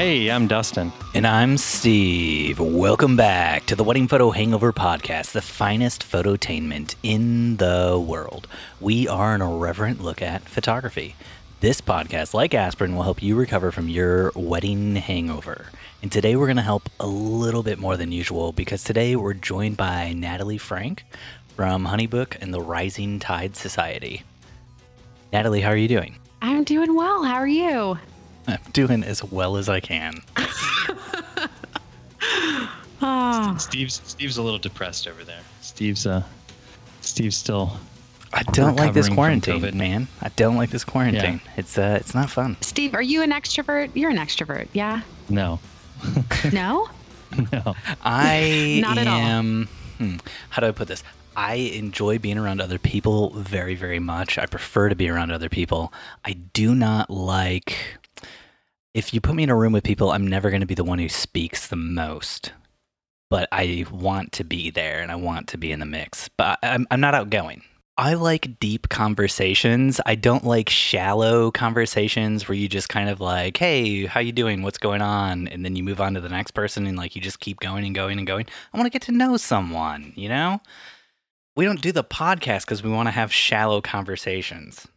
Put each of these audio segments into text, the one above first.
Hey, I'm Dustin. And I'm Steve. Welcome back to the Wedding Photo Hangover Podcast, the finest phototainment in the world. We are an irreverent look at photography. This podcast, like aspirin, will help you recover from your wedding hangover. And today we're going to help a little bit more than usual because today we're joined by Natalie Frank from Honeybook and the Rising Tide Society. Natalie, how are you doing? I'm doing well. How are you? I'm doing as well as I can. oh. Steve's Steve's a little depressed over there. Steve's uh Steve's still I don't like this quarantine, man. I don't like this quarantine. It's uh it's not fun. Steve, are you an extrovert? You're an extrovert, yeah? no. No? No. I Not at all. Hmm, how do I put this? I enjoy being around other people very, very much. I prefer to be around other people. I do not like. If you put me in a room with people, I'm never going to be the one who speaks the most. But I want to be there and I want to be in the mix. But I'm, I'm not outgoing. I like deep conversations. I don't like shallow conversations where you just kind of like, "Hey, how you doing? What's going on?" and then you move on to the next person and like you just keep going and going and going. I want to get to know someone, you know? We don't do the podcast cuz we want to have shallow conversations.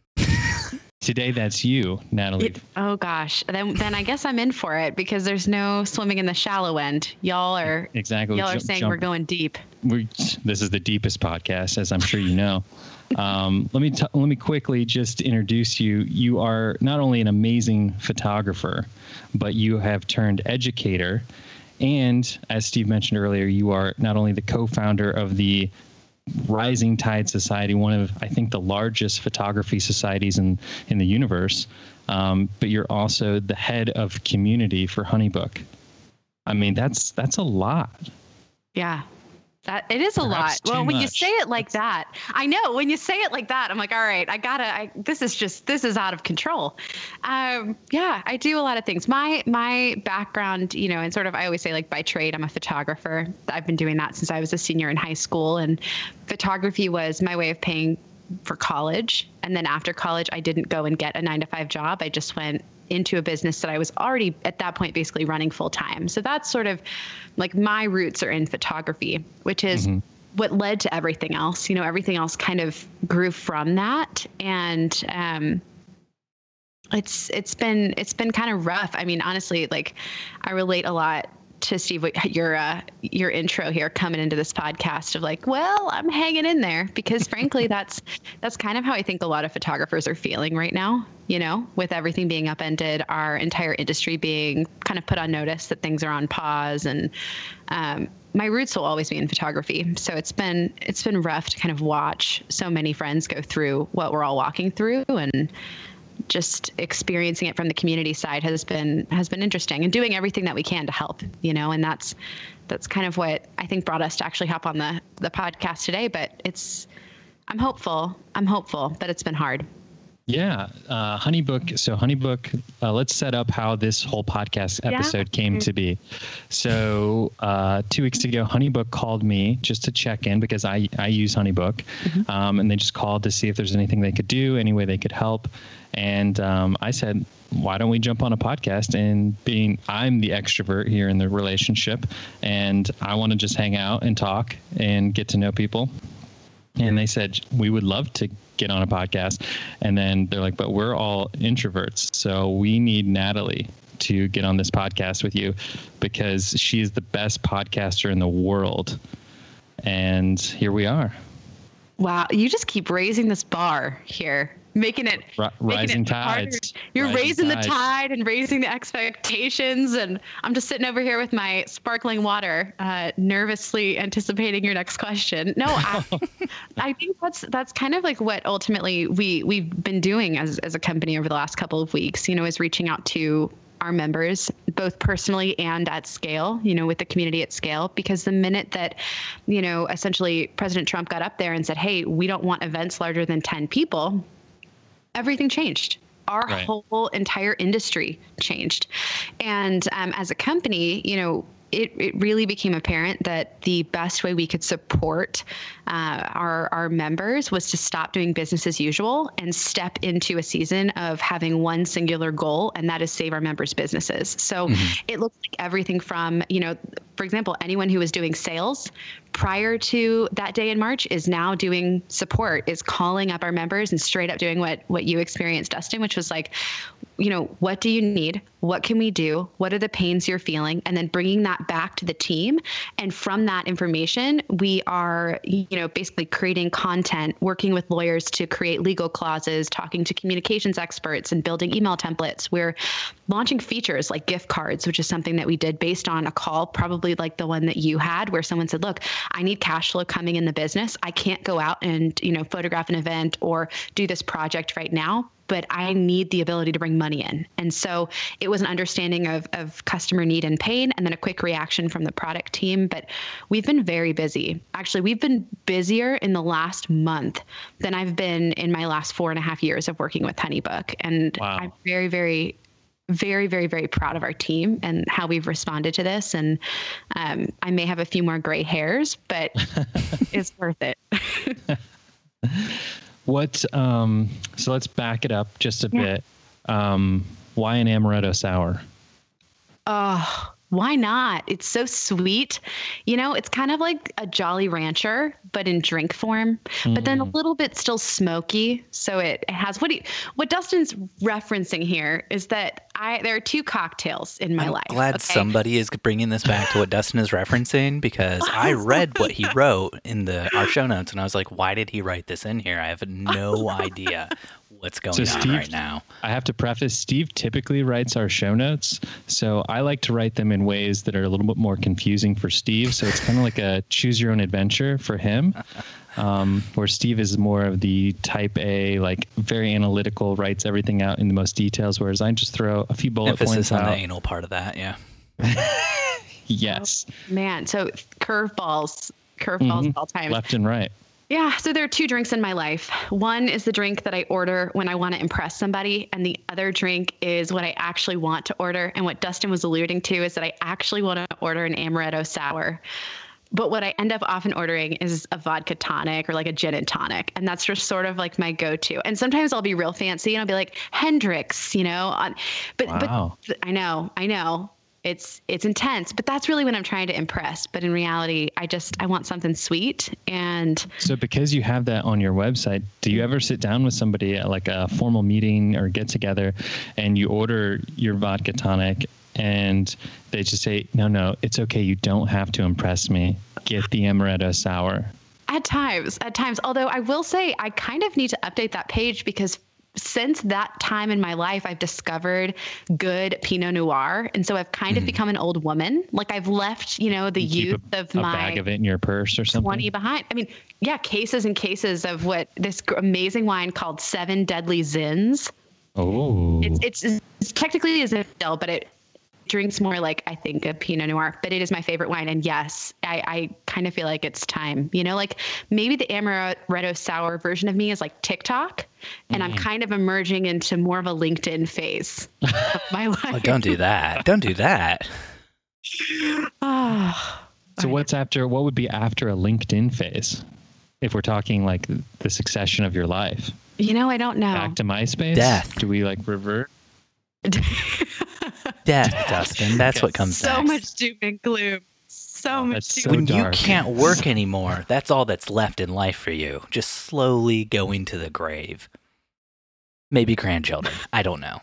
Today that's you, Natalie. It- oh gosh. Then then I guess I'm in for it because there's no swimming in the shallow end. Y'all are exactly. y'all are Jump- saying jump- we're going deep. we this is the deepest podcast, as I'm sure you know. Um, let me t- let me quickly just introduce you. You are not only an amazing photographer, but you have turned educator, and as Steve mentioned earlier, you are not only the co-founder of the Rising Tide Society, one of I think the largest photography societies in in the universe, um, but you're also the head of community for Honeybook. I mean, that's that's a lot. Yeah. That it is a Perhaps lot. Well, when you say it like that, I know when you say it like that, I'm like, all right, I gotta. I, this is just this is out of control. Um, yeah, I do a lot of things. My my background, you know, and sort of, I always say like by trade, I'm a photographer. I've been doing that since I was a senior in high school, and photography was my way of paying for college. And then after college, I didn't go and get a nine to five job. I just went into a business that I was already at that point basically running full time. So that's sort of like my roots are in photography, which is what led to everything else. You know, everything else kind of grew from that. And um it's it's been it's been kind of rough. I mean, honestly, like I relate a lot to Steve your uh, your intro here coming into this podcast of like, well, I'm hanging in there because frankly, that's that's kind of how I think a lot of photographers are feeling right now. You know, with everything being upended, our entire industry being kind of put on notice that things are on pause, and um, my roots will always be in photography. So it's been it's been rough to kind of watch so many friends go through what we're all walking through and just experiencing it from the community side has been has been interesting and doing everything that we can to help you know and that's that's kind of what i think brought us to actually hop on the the podcast today but it's i'm hopeful i'm hopeful but it's been hard Yeah, uh, Honeybook. So Honeybook. Uh, let's set up how this whole podcast Yeah. episode came to be. So uh, two weeks ago, Honeybook called me just to check in because I I use Honeybook, um, and they just called to see if there's anything they could do, any way they could help, and um, I said. Why don't we jump on a podcast? And being I'm the extrovert here in the relationship, and I want to just hang out and talk and get to know people. And they said we would love to get on a podcast. And then they're like but we're all introverts so we need natalie to get on this podcast with you because she is the best podcaster in the world. And here we are. Wow. You just keep raising this bar here making it Ri- making rising it harder. tides You're Rising raising tides. the tide and raising the expectations, and I'm just sitting over here with my sparkling water, uh, nervously anticipating your next question. No, I, I think that's that's kind of like what ultimately we we've been doing as as a company over the last couple of weeks. You know, is reaching out to our members both personally and at scale you know with the community at scale because the minute that you know essentially president trump got up there and said hey we don't want events larger than 10 people everything changed. Our Right. whole entire industry changed. And um, as a company, you know, it, it really became apparent that the best way we could support uh, our, our members was to stop doing business as usual and step into a season of having one singular goal, and that is save our members' businesses. So mm-hmm. it looks like everything from, you know, for example, anyone who was doing sales prior to that day in March is now doing support, is calling up our members and straight up doing what what you experienced, Dustin, which was like, you know, what do you need? What can we do? What are the pains you're feeling? And then bringing that back to the team. And from that information, we are, you know, basically creating content, working with lawyers to create legal clauses, talking to communications experts, and building email templates. We're launching features like gift cards, which is something that we did based on a call, probably like the one that you had, where someone said, look, I need cash flow coming in the business. I can't go out and, you know, photograph an event or do this project right now but I need the ability to bring money in. And so it was an understanding of, of customer need and pain, and then a quick reaction from the product team. But we've been very busy. Actually, we've been busier in the last month than I've been in my last four and a half years of working with Honeybook. And wow. I'm very, very very, very, very proud of our team and how we've responded to this. And um, I may have a few more gray hairs, but it's worth it. What? Um, so let's back it up just a yeah. bit. Um, why an amaretto sour? Oh, why not? It's so sweet. You know, it's kind of like a Jolly Rancher, but in drink form, mm. but then a mm. little bit still smoky. So it, it has what he, what Dustin's referencing here is that I there are two cocktails in my I'm life. Glad okay? somebody is bringing this back to what Dustin is referencing because I read what he wrote in the our show notes and I was like, why did he write this in here? I have no idea what's going so on Steve, right now. I have to preface Steve typically writes our show notes. So I like to write them in ways that are a little bit more confusing for Steve. So it's kind of like a choose your own adventure for him. Um, where Steve is more of the type A, like very analytical, writes everything out in the most details, whereas I just throw a few bullet Emphasis points on out. the anal part of that, yeah. yes. Oh, man, so curveballs, curveballs mm-hmm. all time. Left and right. Yeah, so there are two drinks in my life. One is the drink that I order when I want to impress somebody, and the other drink is what I actually want to order. And what Dustin was alluding to is that I actually want to order an amaretto sour. But what I end up often ordering is a vodka tonic or like a gin and tonic. And that's just sort of like my go to. And sometimes I'll be real fancy and I'll be like Hendrick's, you know. Uh, but, wow. but I know, I know it's it's intense but that's really what i'm trying to impress. But in reality i just i want something sweet. And so because you have that on your website do you ever sit down with somebody at like a formal meeting or get together and you order your vodka tonic and they just say no no it's okay. You don't have to impress me. Get the amaretto sour. At times at times. Although i will say i kind of need to update that page because since that time in my life, I've discovered good Pinot Noir, and so I've kind of mm. become an old woman. Like I've left, you know, the you youth a, of a my bag of it in your purse or something. Twenty behind. I mean, yeah, cases and cases of what this amazing wine called Seven Deadly Zins. Oh, it's it's, it's technically a Zinfandel, but it drinks more like I think a Pinot Noir, but it is my favorite wine. And yes, I, I kind of feel like it's time. You know, like maybe the amaretto sour version of me is like TikTok, and mm. I'm kind of emerging into more of a LinkedIn phase of my life. Oh, don't do that. Don't do that. oh, so what's after? What would be after a LinkedIn phase? If we're talking like the succession of your life. You know, I don't know. Back to MySpace. Death. Do we like revert? Death, Dustin. That's what comes so next. So much doom and gloom. So oh, much doom. so When dark. you can't work anymore, that's all that's left in life for you. Just slowly going to the grave. Maybe grandchildren. I don't know.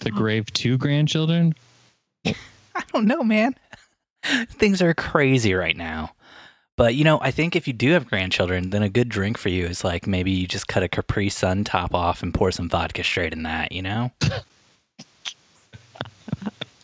The grave to grandchildren? I don't know, man. Things are crazy right now. But you know, I think if you do have grandchildren, then a good drink for you is like maybe you just cut a Capri Sun top off and pour some vodka straight in that. You know.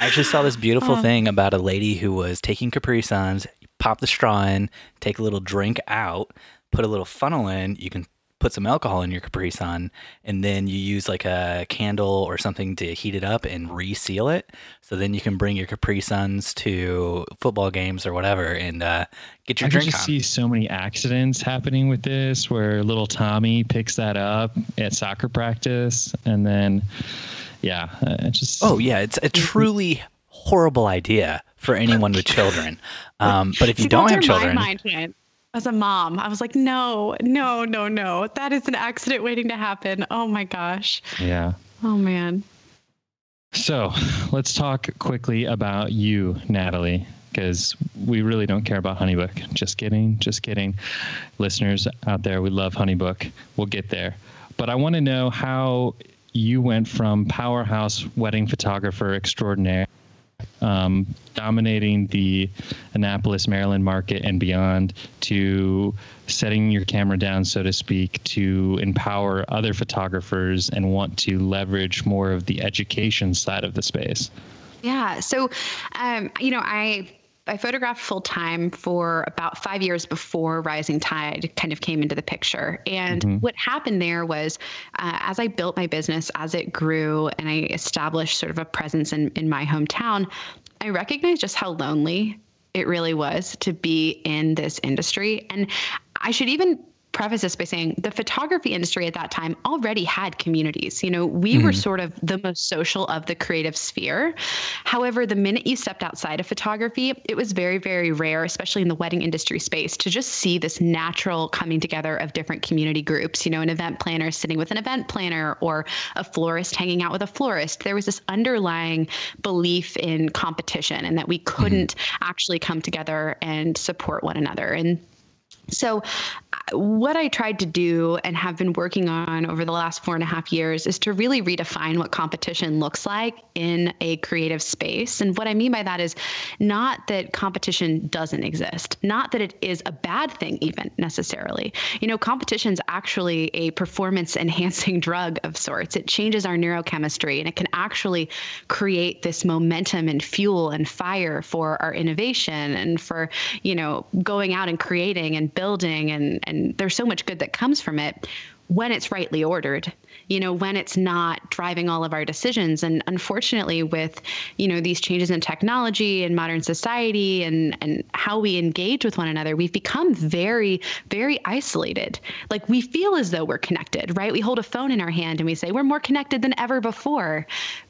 I actually saw this beautiful uh. thing about a lady who was taking Capri Suns, pop the straw in, take a little drink out, put a little funnel in. You can put some alcohol in your Capri Sun, and then you use like a candle or something to heat it up and reseal it. So then you can bring your Capri Suns to football games or whatever and uh, get your I drink I just on. see so many accidents happening with this, where little Tommy picks that up at soccer practice, and then yeah, just oh yeah, it's a truly horrible idea for anyone with children. Um, but if you See, don't have children, my mind went. As a mom, I was like, no, no, no, no. That is an accident waiting to happen. Oh my gosh. Yeah. Oh man. So let's talk quickly about you, Natalie, because we really don't care about Honeybook. Just kidding. Just kidding. Listeners out there, we love Honeybook. We'll get there. But I want to know how you went from powerhouse wedding photographer extraordinaire, um, dominating the Annapolis, Maryland market and beyond, to setting your camera down, so to speak, to empower other photographers and want to leverage more of the education side of the space. Yeah. So, um, you know, I I photographed full time for about five years before Rising Tide kind of came into the picture. And mm-hmm. what happened there was, uh, as I built my business, as it grew, and I established sort of a presence in in my hometown, I recognized just how lonely it really was to be in this industry. And I should even preface this by saying the photography industry at that time already had communities. You know, we mm-hmm. were sort of the most social of the creative sphere. However, the minute you stepped outside of photography, it was very, very rare, especially in the wedding industry space, to just see this natural coming together of different community groups. You know, an event planner sitting with an event planner or a florist hanging out with a florist. There was this underlying belief in competition and that we mm-hmm. couldn't mm-hmm. actually come together and support one another. And so, uh, what I tried to do and have been working on over the last four and a half years is to really redefine what competition looks like in a creative space. And what I mean by that is not that competition doesn't exist, not that it is a bad thing, even necessarily. You know, competition is actually a performance enhancing drug of sorts. It changes our neurochemistry and it can actually create this momentum and fuel and fire for our innovation and for, you know, going out and creating and building and and there's so much good that comes from it when it's rightly ordered you know when it's not driving all of our decisions. And unfortunately with you know these changes in technology and modern society and and how we engage with one another we've become very very isolated. Like we feel as though we're connected right? We hold a phone in our hand and we say we're more connected than ever before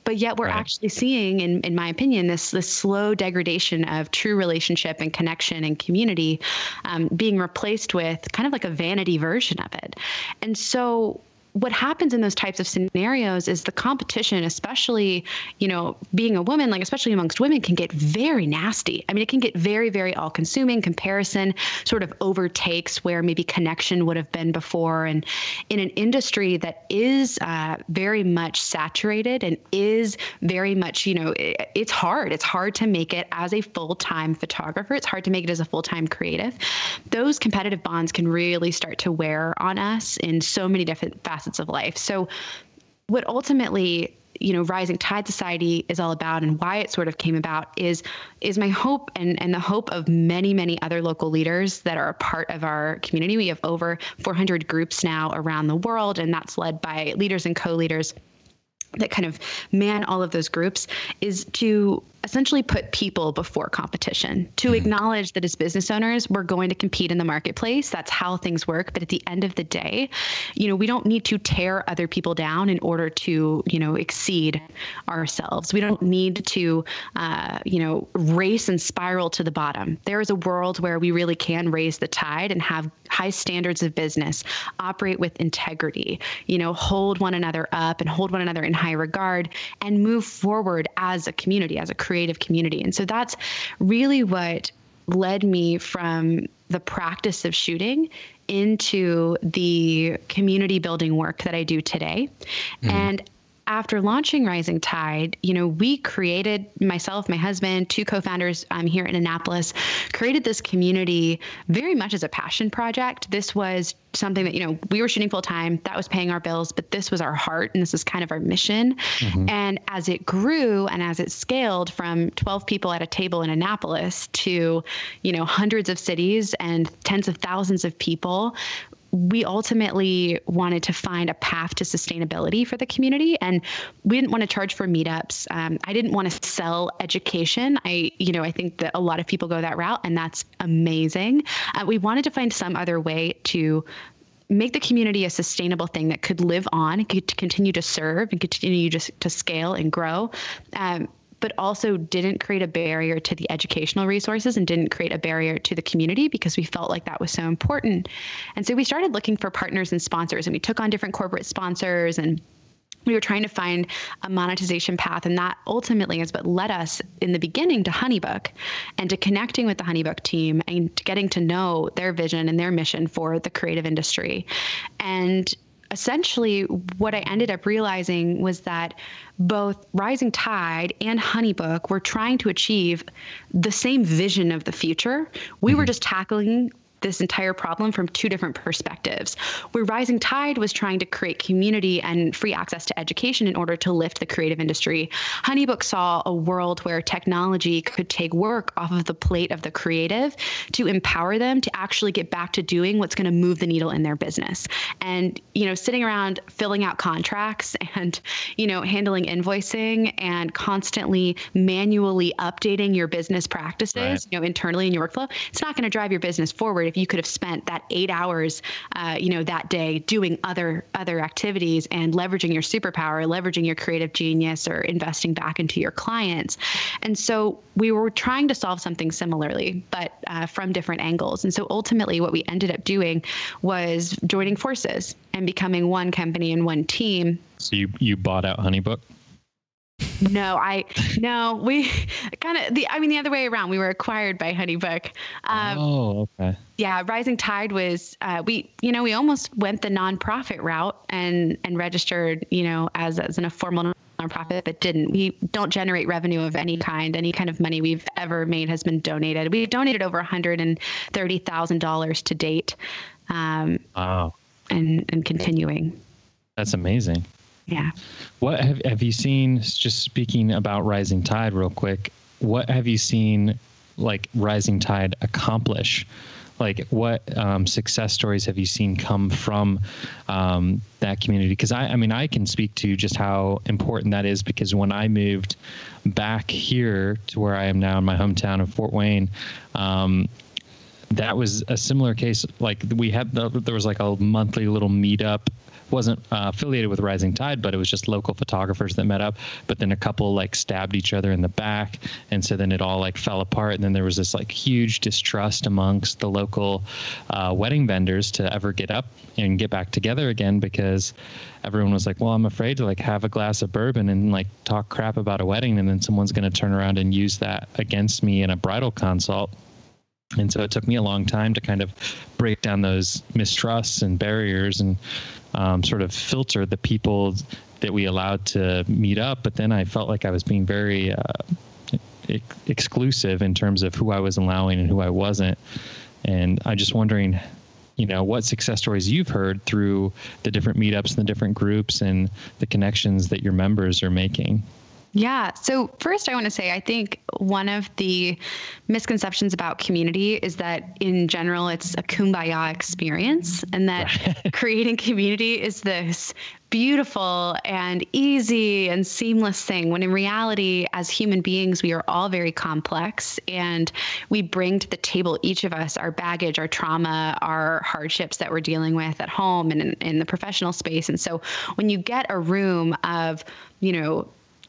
but yet we're right. actually seeing in in my opinion this this slow degradation of true relationship and connection and community um, being replaced with kind of like a vanity version of it and so what happens in those types of scenarios is the competition, especially, you know, being a woman, like especially amongst women, can get very nasty. I mean, it can get very, very all consuming. Comparison sort of overtakes where maybe connection would have been before. And in an industry that is uh, very much saturated and is very much, you know, it, it's hard. It's hard to make it as a full time photographer, it's hard to make it as a full time creative. Those competitive bonds can really start to wear on us in so many different facets facets of life. So, what ultimately you know rising tide society is all about and why it sort of came about is is my hope and and the hope of many many other local leaders that are a part of our community we have over 400 groups now around the world and that's led by leaders and co-leaders that kind of man all of those groups is to essentially put people before competition to mm-hmm. acknowledge that as business owners we're going to compete in the marketplace. That's how things work. But at the end of the day you know we don't need to tear other people down in order to you know exceed ourselves. We don't need to uh, you know race and spiral to the bottom. There is a world where we really can raise the tide and have high standards of business operate with integrity you know hold one another up and hold one another in high regard and move forward as a community as a creative community. And so that's really what led me from the practice of shooting into the community building work that I do today. Mm-hmm. And after launching Rising Tide, you know, we created myself, my husband, two co-founders um, here in Annapolis, created this community very much as a passion project. This was something that you know we were shooting full time that was paying our bills but this was our heart and this is kind of our mission mm-hmm. and as it grew and as it scaled from 12 people at a table in annapolis to you know hundreds of cities and tens of thousands of people we ultimately wanted to find a path to sustainability for the community and we didn't want to charge for meetups. Um, i didn't want to sell education. I you know i think that a lot of people go that route and that's amazing. Uh, we wanted to find some other way to make the community a sustainable thing that could live on could continue to serve and continue just to scale and grow. Um, but also didn't create a barrier to the educational resources and didn't create a barrier to the community because we felt like that was so important. And so we started looking for partners and sponsors, and we took on different corporate sponsors and we were trying to find a monetization path and that ultimately is what led us in the beginning to honeybook and to connecting with the honeybook team and getting to know their vision and their mission for the creative industry and essentially what i ended up realizing was that both rising tide and honeybook were trying to achieve the same vision of the future we mm-hmm. were just tackling this entire problem from two different perspectives. Where Rising Tide was trying to create community and free access to education in order to lift the creative industry, Honeybook saw a world where technology could take work off of the plate of the creative to empower them to actually get back to doing what's going to move the needle in their business. And, you know, sitting around filling out contracts and, you know, handling invoicing and constantly manually updating your business practices, right. you know, internally in your workflow, it's not going to drive your business forward if you could have spent that eight hours, uh, you know, that day doing other other activities and leveraging your superpower, leveraging your creative genius, or investing back into your clients. And so we were trying to solve something similarly, but uh, from different angles. And so ultimately, what we ended up doing was joining forces and becoming one company and one team. So you you bought out Honeybook. No, I no. We kind of the. I mean, the other way around. We were acquired by Honeybook. Um, oh, okay. Yeah, Rising Tide was. Uh, we you know we almost went the nonprofit route and and registered you know as as an formal nonprofit, but didn't. We don't generate revenue of any kind. Any kind of money we've ever made has been donated. We've donated over one hundred and thirty thousand dollars to date. Um, wow. And and continuing. That's amazing. Yeah. What have have you seen? Just speaking about Rising Tide, real quick. What have you seen, like Rising Tide accomplish? Like, what um, success stories have you seen come from um, that community? Because I, I mean, I can speak to just how important that is. Because when I moved back here to where I am now in my hometown of Fort Wayne, um, that was a similar case. Like we had, the, there was like a monthly little meetup wasn't uh, affiliated with Rising Tide, but it was just local photographers that met up. But then a couple like stabbed each other in the back, and so then it all like fell apart. And then there was this like huge distrust amongst the local uh, wedding vendors to ever get up and get back together again because everyone was like, "Well, I'm afraid to like have a glass of bourbon and like talk crap about a wedding, and then someone's going to turn around and use that against me in a bridal consult." And so it took me a long time to kind of break down those mistrusts and barriers and um, sort of filter the people that we allowed to meet up. But then I felt like I was being very uh, ex- exclusive in terms of who I was allowing and who I wasn't. And I'm just wondering, you know, what success stories you've heard through the different meetups and the different groups and the connections that your members are making. Yeah. So, first, I want to say I think one of the misconceptions about community is that in general it's a kumbaya experience and that creating community is this beautiful and easy and seamless thing when in reality as human beings we are all very complex and we bring to the table each of us our baggage our trauma our hardships that we're dealing with at home and in, in the professional space and so when you get a room of you know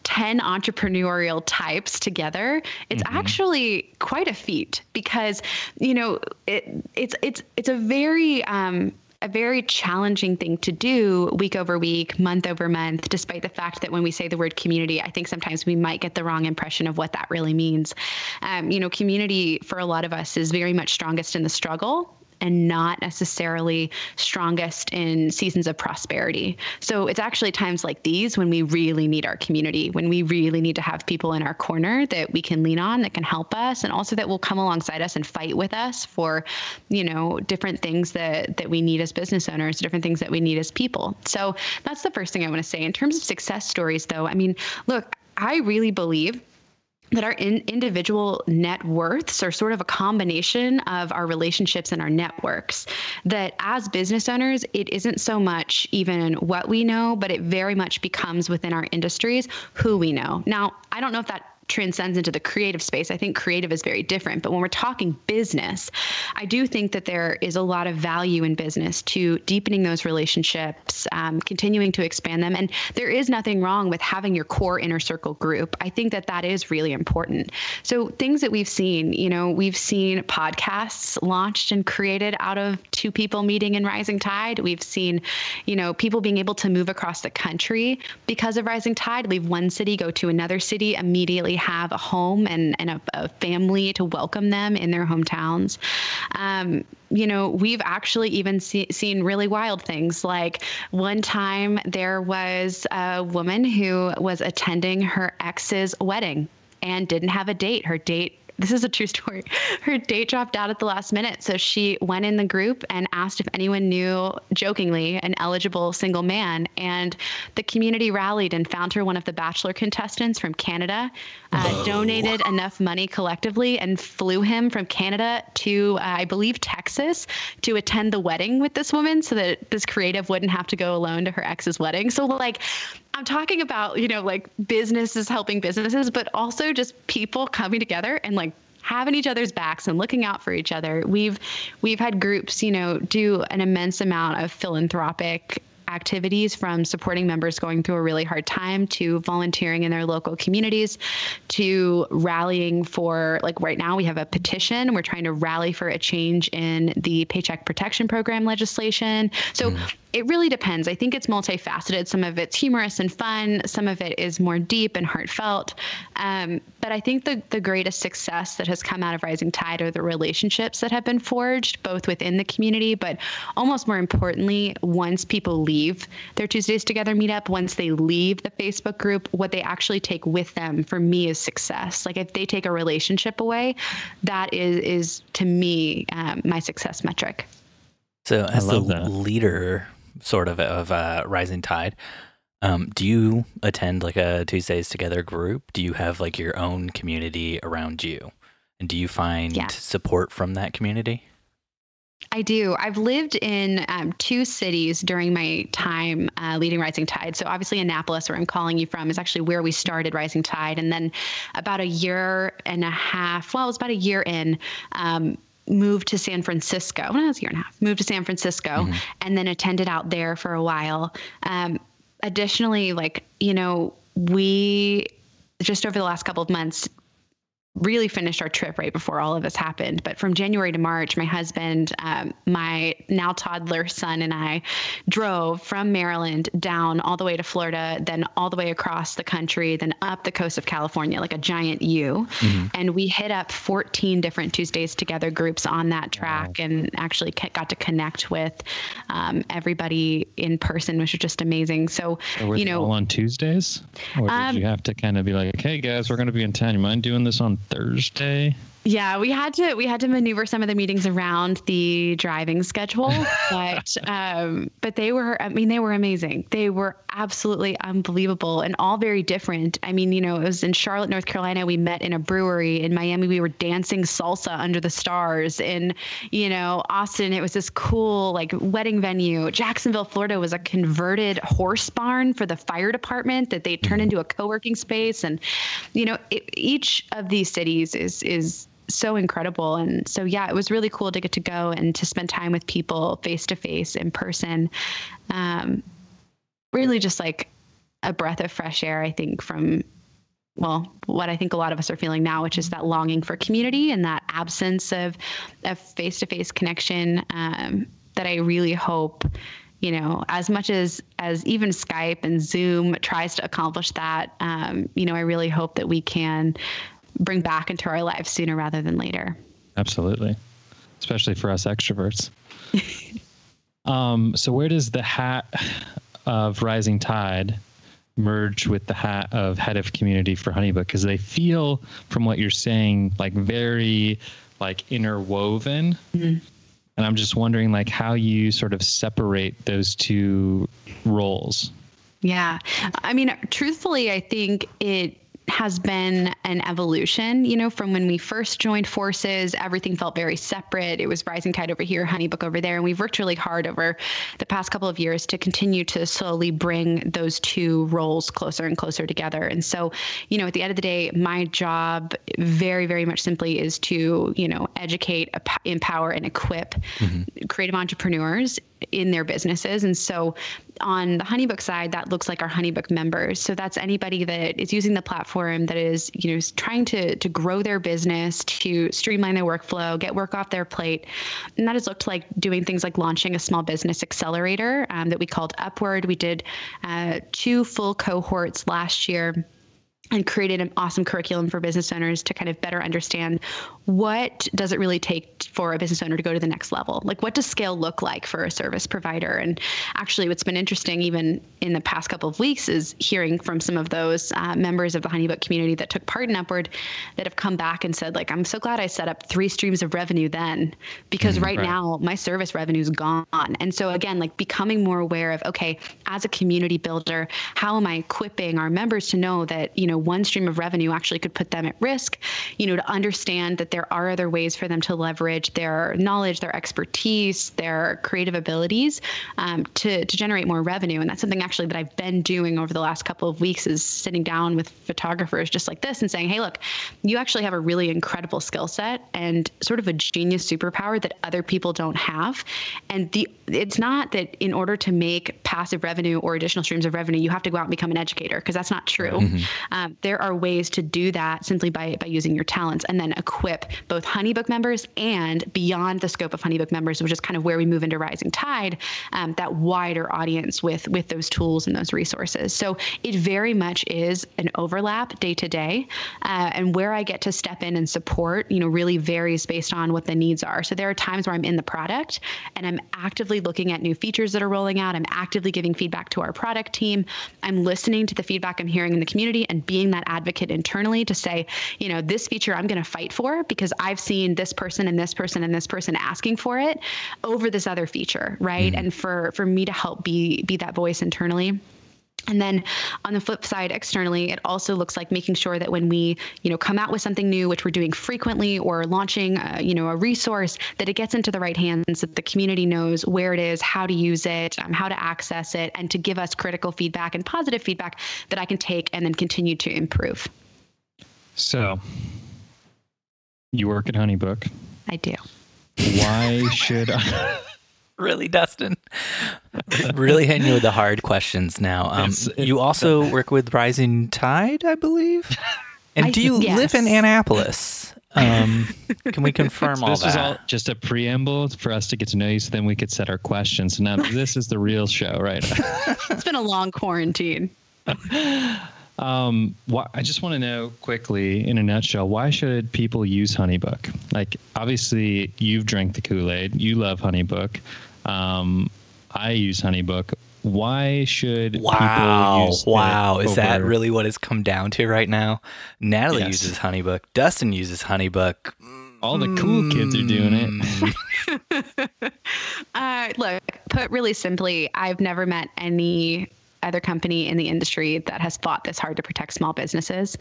10 entrepreneurial types together it's mm-hmm. actually quite a feat because you know it, it's it's it's a very um, a very challenging thing to do week over week, month over month, despite the fact that when we say the word community, I think sometimes we might get the wrong impression of what that really means. Um, you know, community for a lot of us is very much strongest in the struggle and not necessarily strongest in seasons of prosperity. So it's actually times like these when we really need our community, when we really need to have people in our corner that we can lean on, that can help us, and also that will come alongside us and fight with us for, you know, different things that that we need as business owners, different things that we need as people. So that's the first thing I want to say. In terms of success stories, though, I mean, look, I really believe that our in, individual net worths are sort of a combination of our relationships and our networks. That as business owners, it isn't so much even what we know, but it very much becomes within our industries who we know. Now, I don't know if that transcends into the creative space. I think creative is very different. But when we're talking business, I do think that there is a lot of value in business to deepening those relationships, um, continuing to expand them. And there is nothing wrong with having your core inner circle group. I think that that is really important. So, things that we've seen, you know, we've seen podcasts launched and created out of two people meeting in Rising Tide. We've seen, you know, people being able to move across the country because of Rising Tide, leave one city, go to another city, immediately have a home and, and a, a family to welcome them in their hometowns. Um, you know, we've actually even see, seen really wild things. Like one time there was a woman who was attending her ex's wedding and didn't have a date. Her date this is a true story. Her date dropped out at the last minute. So she went in the group and asked if anyone knew, jokingly, an eligible single man. And the community rallied and found her one of the Bachelor contestants from Canada, uh, donated enough money collectively, and flew him from Canada to, uh, I believe, Texas to attend the wedding with this woman so that this creative wouldn't have to go alone to her ex's wedding. So, like, I'm talking about, you know, like businesses helping businesses, but also just people coming together and like having each other's backs and looking out for each other. We've we've had groups, you know, do an immense amount of philanthropic activities from supporting members going through a really hard time to volunteering in their local communities to rallying for like right now we have a petition. We're trying to rally for a change in the paycheck protection program legislation. So mm it really depends. I think it's multifaceted. Some of it's humorous and fun. Some of it is more deep and heartfelt. Um, but I think the the greatest success that has come out of Rising Tide are the relationships that have been forged, both within the community, but almost more importantly, once people leave their Tuesdays Together meetup, once they leave the Facebook group, what they actually take with them for me is success. Like if they take a relationship away, that is is to me um, my success metric. So as the that. leader sort of of uh, Rising Tide. Um, do you attend like a Tuesdays Together group? Do you have like your own community around you? And do you find yeah. support from that community? I do. I've lived in um, two cities during my time uh, leading Rising Tide. So, obviously, Annapolis, where I'm calling you from, is actually where we started Rising Tide. And then, about a year and a half, well, it was about a year in, um, moved to San Francisco. When I was a year and a half, moved to San Francisco, mm-hmm. and then attended out there for a while. Um, additionally, like you know, we just over the last couple of months really finished our trip right before all of this happened. But from January to March, my husband, um, my now toddler son, and I drove from Maryland down all the way to Florida, then all the way across the country, then up the coast of California, like a giant U. Mm-hmm. And we hit up 14 different Tuesdays Together groups on that track wow. and actually got to connect with um, everybody in person, which was just amazing. So, so you know, all on Tuesdays? Or did um, you have to kind of be like, hey guys, we're going to be in town. You mind doing this on Thursday. Yeah, we had to we had to maneuver some of the meetings around the driving schedule, but um, but they were I mean they were amazing. They were absolutely unbelievable and all very different. I mean, you know, it was in Charlotte, North Carolina. We met in a brewery. In Miami, we were dancing salsa under the stars. In you know Austin, it was this cool like wedding venue. Jacksonville, Florida, was a converted horse barn for the fire department that they turned mm-hmm. into a co-working space. And you know, it, each of these cities is is so incredible. And so, yeah, it was really cool to get to go and to spend time with people face to face in person. Um, really just like a breath of fresh air, I think, from well, what I think a lot of us are feeling now, which is that longing for community and that absence of a face to face connection um, that I really hope you know as much as as even skype and zoom tries to accomplish that um, you know i really hope that we can bring back into our lives sooner rather than later. Absolutely, especially for us extroverts. um, so, where does the hat of Rising Tide merge with the hat of head of community for Honeybook? Because they feel, from what you're saying, like very like interwoven. Mm-hmm. And I'm just wondering, like, how you sort of separate those two roles. Yeah, I mean, truthfully, I think it has been an evolution, you know, from when we first joined forces, everything felt very separate. It was Rising Tide over here, Honeybook over there. And we've worked really hard over the past couple of years to continue to slowly bring those two roles closer and closer together. And so, you know, at the end of the day, my job very, very much simply is to, you know, educate, empower, and equip mm-hmm. creative entrepreneurs in their businesses. And so on the Honeybook side, that looks like our Honeybook members. So that's anybody that is using the platform that is, you know, trying to to grow their business, to streamline their workflow, get work off their plate. And that has looked like doing things like launching a small business accelerator um, that we called Upward. We did uh, two full cohorts last year and created an awesome curriculum for business owners to kind of better understand what does it really take for a business owner to go to the next level? Like what does scale look like for a service provider? And actually what's been interesting even in the past couple of weeks is hearing from some of those uh, members of the honeybook community that took part in upward that have come back and said like i'm so glad i set up three streams of revenue then because mm-hmm, right, right. now my service revenue is gone. And so again like becoming more aware of okay as a community builder how am i equipping our members to know that you know one stream of revenue actually could put them at risk, you know, to understand that there are other ways for them to leverage their knowledge, their expertise, their creative abilities um, to, to generate more revenue. And that's something actually that I've been doing over the last couple of weeks is sitting down with photographers just like this and saying, hey, look, you actually have a really incredible skill set and sort of a genius superpower that other people don't have. And the it's not that in order to make passive revenue or additional streams of revenue, you have to go out and become an educator because that's not true. Mm-hmm. Um, um, there are ways to do that simply by, by using your talents and then equip both Honeybook members and beyond the scope of Honeybook members, which is kind of where we move into Rising Tide, um, that wider audience with, with those tools and those resources. So it very much is an overlap day to day. Uh, and where I get to step in and support, you know, really varies based on what the needs are. So there are times where I'm in the product and I'm actively looking at new features that are rolling out. I'm actively giving feedback to our product team. I'm listening to the feedback I'm hearing in the community and being being that advocate internally to say, you know, this feature I'm going to fight for because I've seen this person and this person and this person asking for it over this other feature, right? Mm-hmm. And for for me to help be be that voice internally. And then on the flip side, externally, it also looks like making sure that when we, you know, come out with something new, which we're doing frequently, or launching, a, you know, a resource, that it gets into the right hands, that the community knows where it is, how to use it, um, how to access it, and to give us critical feedback and positive feedback that I can take and then continue to improve. So, you work at Honeybook. I do. Why should I? really, Dustin. really hitting you with the hard questions now. Um, you also work with Rising Tide, I believe. And I, do you yes. live in Annapolis? Um, can we confirm so all this that? This is all just a preamble for us to get to know you, so then we could set our questions. So now this is the real show, right? it's been a long quarantine. Um, why, I just want to know quickly, in a nutshell, why should people use HoneyBook? Like, obviously, you've drank the Kool Aid. You love HoneyBook. Um, I use HoneyBook. Why should wow wow is that really what it's come down to right now? Natalie yes. uses HoneyBook. Dustin uses HoneyBook. All the cool kids are doing it. uh, look, put really simply, I've never met any other company in the industry that has fought this hard to protect small businesses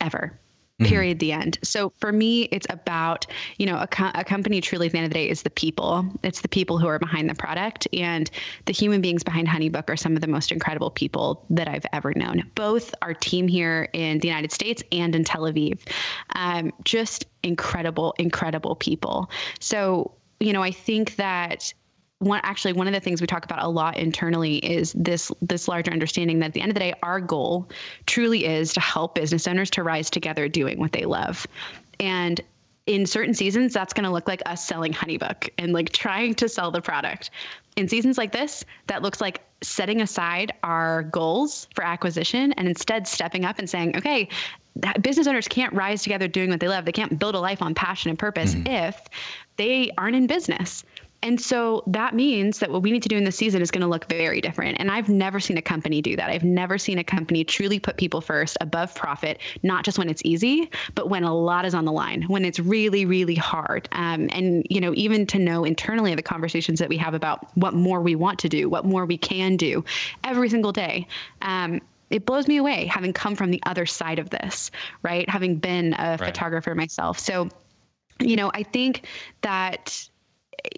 ever. Mm-hmm. period the end. So for me it's about you know a, co- a company truly at the end of the day is the people. It's the people who are behind the product and the human beings behind honeybook are some of the most incredible people that i've ever known. Both our team here in the united states and in tel aviv um, just incredible incredible people. So you know i think that one actually one of the things we talk about a lot internally is this this larger understanding that at the end of the day our goal truly is to help business owners to rise together doing what they love. And in certain seasons that's going to look like us selling honeybook and like trying to sell the product. In seasons like this that looks like setting aside our goals for acquisition and instead stepping up and saying okay business owners can't rise together doing what they love. They can't build a life on passion and purpose mm-hmm. if they aren't in business and so that means that what we need to do in this season is going to look very different. And I've never seen a company do that. I've never seen a company truly put people first above profit, not just when it's easy, but when a lot is on the line, when it's really, really hard. Um, and, you know, even to know internally the conversations that we have about what more we want to do, what more we can do every single day. Um, it blows me away having come from the other side of this, right? Having been a right. photographer myself. So, you know, I think that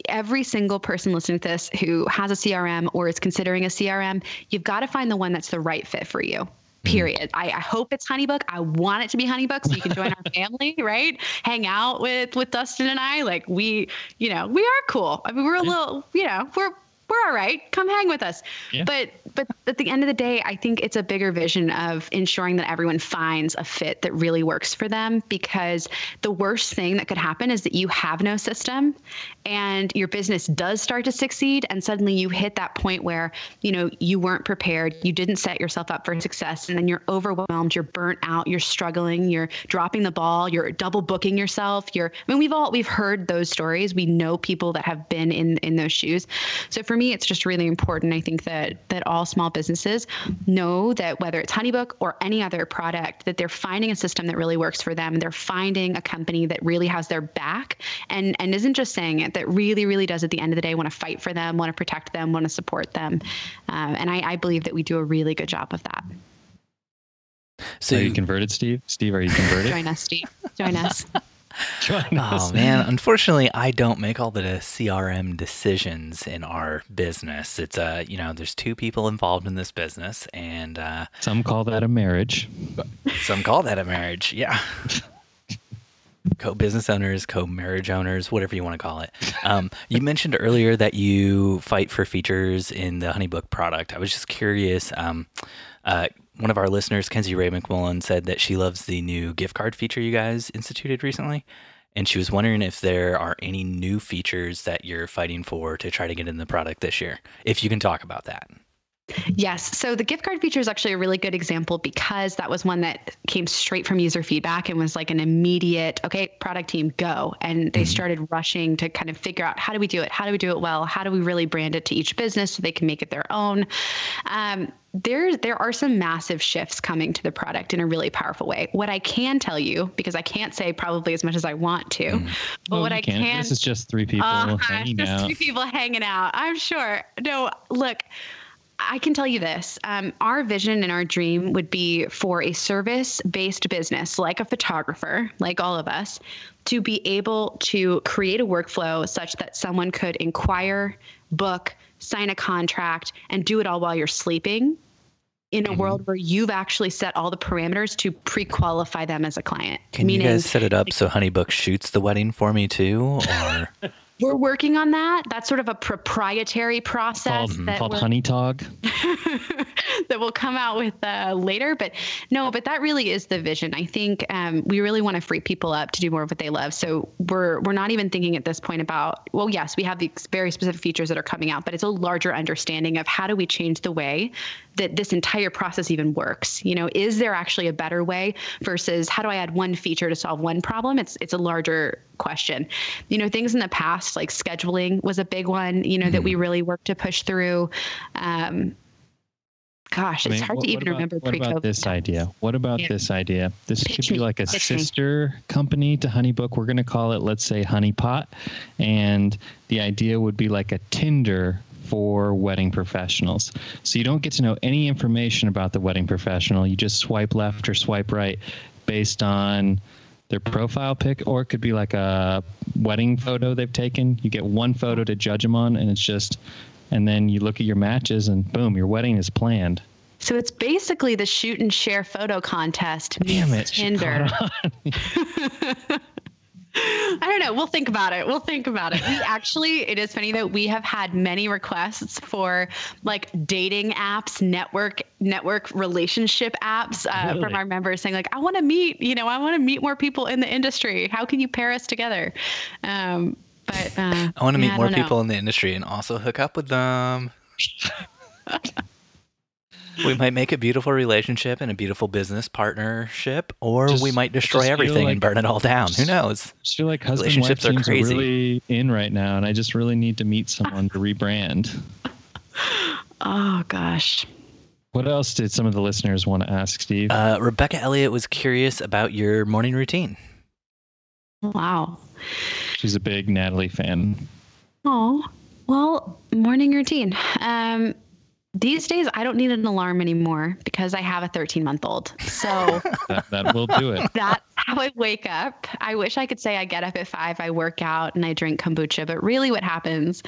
every single person listening to this who has a CRM or is considering a CRM, you've got to find the one that's the right fit for you mm-hmm. period. I, I, hope it's Honeybook. I want it to be Honeybook so you can join our family, right? Hang out with with Dustin and I. Like we, you know, we are cool. I mean, we're a little, you know, we're we're all right. Come hang with us. Yeah. But but at the end of the day, I think it's a bigger vision of ensuring that everyone finds a fit that really works for them because the worst thing that could happen is that you have no system and your business does start to succeed and suddenly you hit that point where, you know, you weren't prepared, you didn't set yourself up for success and then you're overwhelmed, you're burnt out, you're struggling, you're dropping the ball, you're double booking yourself, you're I mean we've all we've heard those stories. We know people that have been in in those shoes. So for me it's just really important I think that that all small businesses know that whether it's Honeybook or any other product, that they're finding a system that really works for them. They're finding a company that really has their back and and isn't just saying it, that really, really does at the end of the day want to fight for them, want to protect them, want to support them. Um, and I, I believe that we do a really good job of that. So are you converted, Steve? Steve, are you converted? Join us, Steve. Join us. oh man, unfortunately, I don't make all the CRM decisions in our business. It's uh, you know, there's two people involved in this business, and uh, some call that a marriage. Some call that a marriage. Yeah. co-business owners, co-marriage owners, whatever you want to call it. Um, you mentioned earlier that you fight for features in the HoneyBook product. I was just curious. Um, uh, one of our listeners, Kenzie Ray McMullen, said that she loves the new gift card feature you guys instituted recently. And she was wondering if there are any new features that you're fighting for to try to get in the product this year, if you can talk about that. Yes. So the gift card feature is actually a really good example because that was one that came straight from user feedback and was like an immediate, okay, product team, go. And they mm-hmm. started rushing to kind of figure out how do we do it? How do we do it well? How do we really brand it to each business so they can make it their own? Um, there, there are some massive shifts coming to the product in a really powerful way. What I can tell you, because I can't say probably as much as I want to, mm. but well, what I can, can, this is just three people uh, hanging just out. Three people hanging out. I'm sure. No, look. I can tell you this um, our vision and our dream would be for a service based business like a photographer, like all of us, to be able to create a workflow such that someone could inquire, book, sign a contract, and do it all while you're sleeping in a mm-hmm. world where you've actually set all the parameters to pre-qualify them as a client. Can Meaning, you guys set it up like, so Honeybook shoots the wedding for me too, or we're working on that. That's sort of a proprietary process called, called Honey Talk that will come out with uh, later. But no, but that really is the vision. I think um, we really want to free people up to do more of what they love. So we're we're not even thinking at this point about well, yes, we have these very specific features that are coming out, but it's a larger understanding of how do we change the way that this entire process even works. You know, is there actually a better way versus how do I add one feature to solve one problem? It's it's a larger question. You know, things in the past like scheduling was a big one. You know, mm-hmm. that we mm-hmm. really worked to push through. Um, gosh, I mean, it's hard what, to even about, remember pre-COVID. What about this idea? What about yeah. this idea? This Pitch could be like a Pitch sister me. company to Honeybook. We're going to call it, let's say, Honeypot, and the idea would be like a Tinder for wedding professionals. So you don't get to know any information about the wedding professional. You just swipe left or swipe right based on their profile pic, or it could be like a wedding photo they've taken. You get one photo to judge them on, and it's just, and then you look at your matches, and boom, your wedding is planned. So it's basically the shoot and share photo contest. Damn it, Tinder. I don't know. We'll think about it. We'll think about it. We actually, it is funny that we have had many requests for like dating apps, network network relationship apps uh, really? from our members saying like, I want to meet, you know, I want to meet more people in the industry. How can you pair us together? Um, but uh, I want to meet more people in the industry and also hook up with them. we might make a beautiful relationship and a beautiful business partnership, or just, we might destroy everything like, and burn it all down. Who knows? I feel like husband relationships wife are crazy. Are really in right now, and I just really need to meet someone to rebrand. Oh gosh. What else did some of the listeners want to ask, Steve? Uh, Rebecca Elliott was curious about your morning routine. Wow. She's a big Natalie fan. Oh, well, morning routine. Um, these days I don't need an alarm anymore because I have a 13 month old. So that, that will do it. That's how I wake up. I wish I could say I get up at five, I work out, and I drink kombucha, but really what happens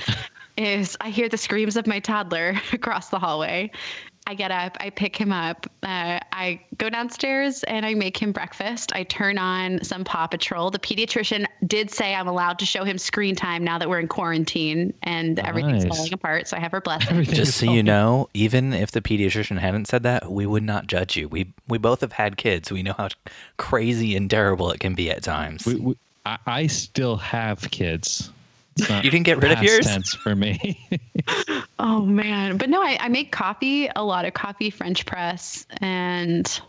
is I hear the screams of my toddler across the hallway I get up, I pick him up, uh, I go downstairs and I make him breakfast. I turn on some Paw Patrol. The pediatrician did say I'm allowed to show him screen time now that we're in quarantine and nice. everything's falling apart. So I have her blessing. Just so you know, even if the pediatrician hadn't said that, we would not judge you. We we both have had kids. We know how crazy and terrible it can be at times. We, we, I, I still have kids you didn't get rid of yours? tense for me. Oh man. But no I, I make coffee a lot of coffee french press and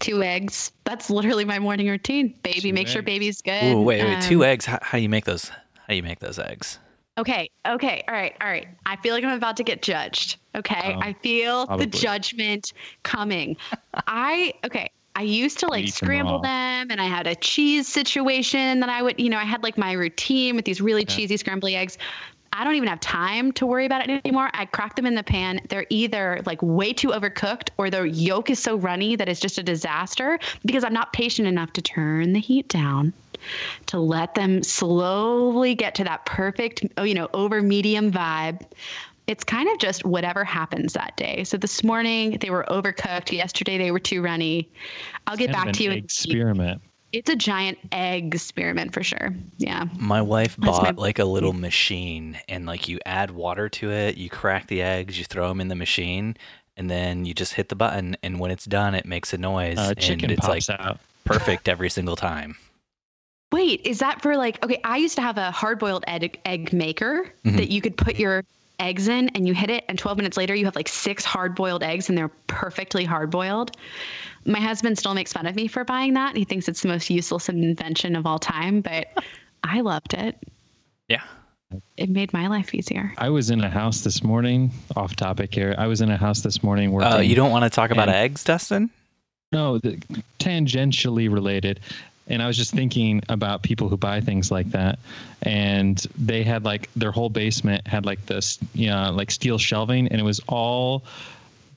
two eggs. That's literally my morning routine. Baby two make eggs. sure baby's good Ooh, wait wait um, two eggs? How, how do you make those how do you make those eggs? Okay okay all right all right. I feel like i'm about to get judged okay? Um, i feel probably. the judgment coming. I okay I used to like scramble them, them, and I had a cheese situation that I would, you know, I had like my routine with these really yeah. cheesy scrambly eggs. I don't even have time to worry about it anymore. I crack them in the pan. They're either like way too overcooked or the yolk is so runny that it's just a disaster because I'm not patient enough to turn the heat down to let them slowly get to that perfect, oh, you know, over medium vibe it's kind of just whatever happens that day. So this morning they were overcooked. Yesterday they were too runny. I'll get back to you. Experiment. It's a giant egg experiment for sure. Yeah. My wife That's bought my- like a little machine, and like you add water to it, you crack the eggs, you throw them in the machine, and then you just hit the button, and when it's done, it makes a noise, uh, chicken and it's pops like out. perfect every single time. Wait, is that for like okay? I used to have a hard-boiled egg egg maker mm-hmm. that you could put your eggs in and you hit it and 12 minutes later you have like six hard boiled eggs and they're perfectly hard boiled. My husband still makes fun of me for buying that. He thinks it's the most useless invention of all time, but I loved it. Yeah. It made my life easier. I was in a house this morning, off topic here. I was in a house this morning uh, where. Oh, you don't want to talk about eggs, Dustin? No, the, tangentially related and I was just thinking about people who buy things like that, and they had like their whole basement had like this, you know, like steel shelving, and it was all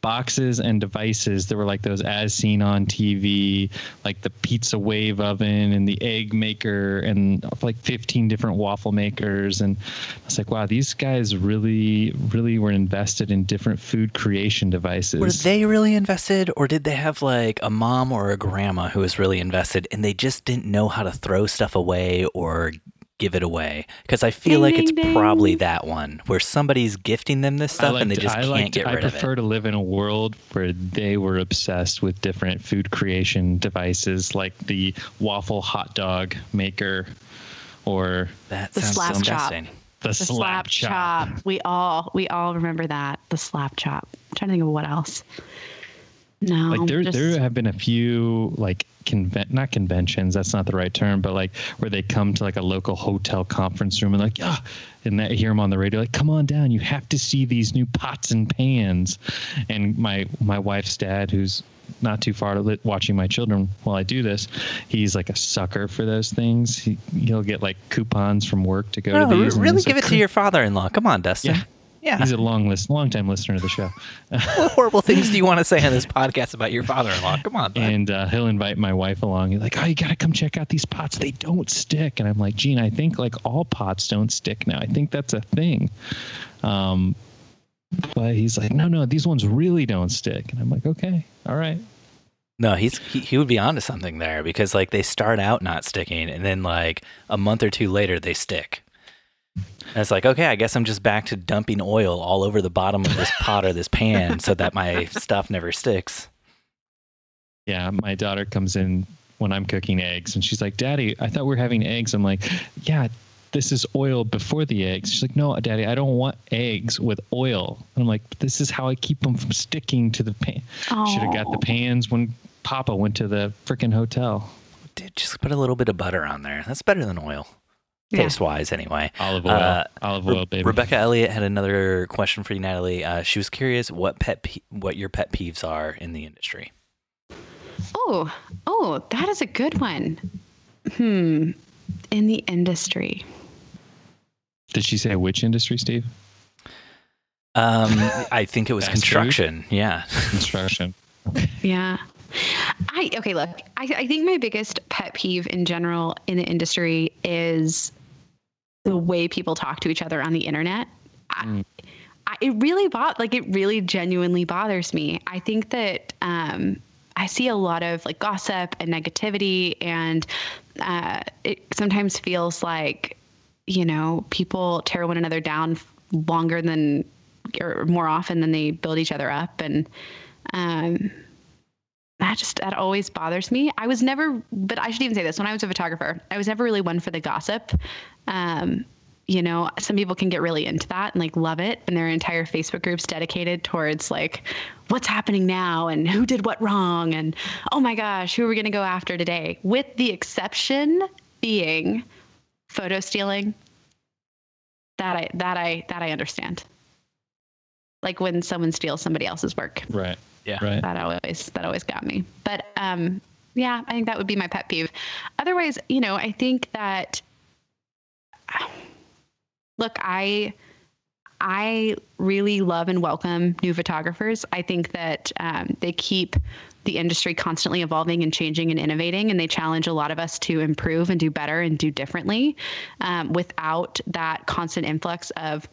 boxes and devices that were like those as seen on TV, like the pizza wave oven and the egg maker and like 15 different waffle makers. And I was like, wow, these guys really, really were invested in different food creation devices. Were they really invested, or did they have like a mom or a grandma who was really invested and they just didn't know how to throw stuff away or give it away because I feel ding, like it's ding, probably ding. that one where somebody's gifting them this stuff and they just I can't liked, get rid of it. I prefer to live in a world where they were obsessed with different food creation devices like the waffle hot dog maker or that the sounds slap disgusting. Chop. The, the slap, slap chop. chop. We all we all remember that. The slap chop. I'm trying to think of what else. No. Like there just... there have been a few like convent not conventions that's not the right term but like where they come to like a local hotel conference room and like yeah and that hear them on the radio like come on down you have to see these new pots and pans and my my wife's dad who's not too far to watching my children while I do this. He's like a sucker for those things. He, he'll get like coupons from work to go to oh, these. Really give like, it to your father-in-law. Come on, Dustin. Yeah, yeah. He's a long list, long time listener of the show. what horrible things do you want to say on this podcast about your father-in-law? Come on. Bud. And uh, he'll invite my wife along. He's like, "Oh, you got to come check out these pots. They don't stick." And I'm like, "Gene, I think like all pots don't stick now. I think that's a thing." Um, but he's like, "No, no, these ones really don't stick." And I'm like, "Okay, all right." No, he's he, he would be onto something there because like they start out not sticking, and then like a month or two later they stick. And it's like, okay, I guess I'm just back to dumping oil all over the bottom of this pot or this pan so that my stuff never sticks. Yeah, my daughter comes in when I'm cooking eggs and she's like, Daddy, I thought we were having eggs. I'm like, Yeah, this is oil before the eggs. She's like, No, Daddy, I don't want eggs with oil. And I'm like, This is how I keep them from sticking to the pan. Should have got the pans when Papa went to the freaking hotel. Dude, just put a little bit of butter on there. That's better than oil taste wise anyway. Olive oil, uh, olive oil, baby. Rebecca Elliott had another question for you, Natalie. Uh, she was curious what pet pe- what your pet peeves are in the industry. Oh, oh, that is a good one. Hmm, in the industry. Did she say which industry, Steve? Um, I think it was Fast food? construction. Yeah. Construction. Yeah. I okay, look, I, I think my biggest pet peeve in general in the industry is the way people talk to each other on the internet. Mm. I, it really bot like it really genuinely bothers me. I think that um, I see a lot of like gossip and negativity, and uh, it sometimes feels like you know people tear one another down longer than or more often than they build each other up, and um, that just that always bothers me. I was never, but I should even say this: when I was a photographer, I was never really one for the gossip. Um, you know, some people can get really into that and like love it, and their entire Facebook groups dedicated towards like what's happening now and who did what wrong and oh my gosh, who are we going to go after today? With the exception being photo stealing. That I that I that I understand. Like when someone steals somebody else's work Right. Yeah. Right. that always that always got me but um yeah i think that would be my pet peeve otherwise you know i think that look i i really love and welcome new photographers. I think that um, they keep the industry constantly evolving and changing and innovating and they challenge a lot of us to improve and do better and do differently um, without that constant influx of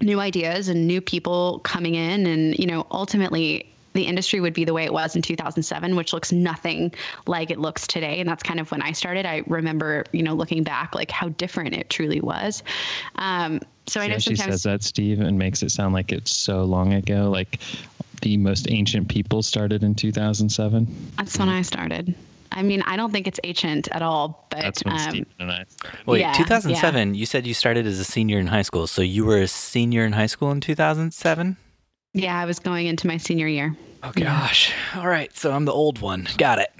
new ideas and new people coming in and you know ultimately the industry would be the way it was in 2007 which looks nothing like it looks today and that's kind of when i started i remember you know looking back like how different it truly was um, so i know she says that, Steve, and makes it sound like it's so long ago. Like the most ancient people started in 2007. that's when i started i mean i don't think it's ancient at all but That's when um, Steve and I started. Wait, Yeah, 2007. You said you started as a senior in high school, so you were a senior in high school in 2007. Yeah i was going into my senior year Oh gosh. All right, so I'm the old one. Got it.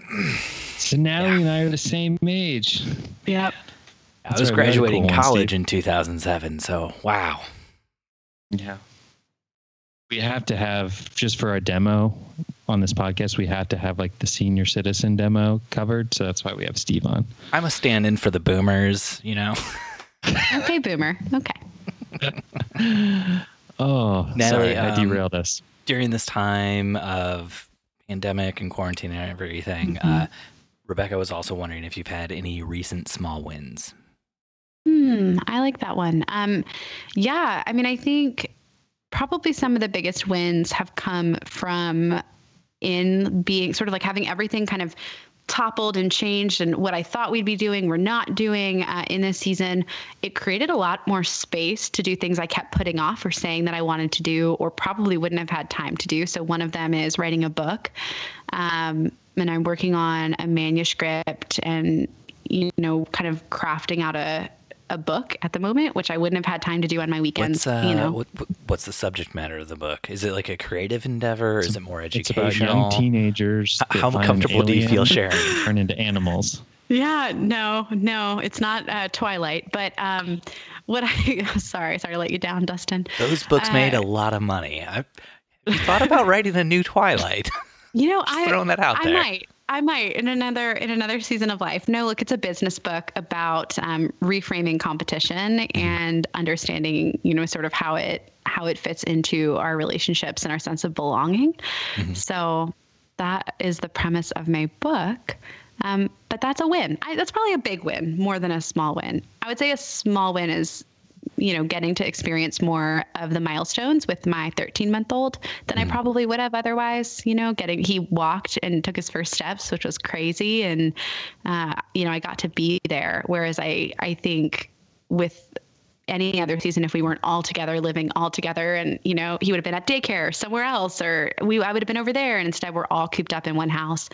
So Natalie and I are the same age. yep I That's was right, we had a graduating cool college Steve. in 2007, so wow. Yeah. We have to have just for our demo on this podcast, we have to have like the senior citizen demo covered. So that's why we have Steve on. I'm a stand-in for the boomers, you know. okay boomer okay Oh, Natalie, sorry, I um, derailed us. During this time of pandemic and quarantine and everything, Mm-hmm. uh, Rebecca was also wondering if you've had any recent small wins. Hmm, I like that one. Um, yeah, I mean, I think probably some of the biggest wins have come from in being sort of like having everything kind of toppled and changed and what I thought we'd be doing, we're not doing uh, in this season. It created a lot more space to do things I kept putting off or saying that I wanted to do or probably wouldn't have had time to do. So one of them is writing a book. Um, and I'm working on a manuscript and, you know, kind of crafting out a, a book at the moment, which I wouldn't have had time to do on my weekends. What's uh, you know, what, what- what's the subject matter of the book? Is it like a creative endeavor? Or is it more It's about educational? young teenagers. How comfortable do you feel sharing? Turn into animals. Yeah, no, no, it's not uh, Twilight, but um, what I sorry, sorry to let you down, Dustin. Those books made a Uh, lot of money. I, thought about writing a new Twilight? You know, Just I throwing that out I there. might, I might in another in another season of life. No, look, it's a business book about um, reframing competition Mm-hmm. and understanding, you know, sort of how it how it fits into our relationships and our sense of belonging. Mm-hmm. So that is the premise of my book. Um, but that's a win. I, that's probably a big win more than a small win. I would say a small win is, you know, getting to experience more of the milestones with my 13 month old than I probably would have otherwise. You know, getting he walked and took his first steps, which was crazy, and uh, you know, I got to be there. Whereas I, I think with any other season if we weren't all together living all together and you know he would have been at daycare somewhere else or we I would have been over there and instead we're all cooped up in one house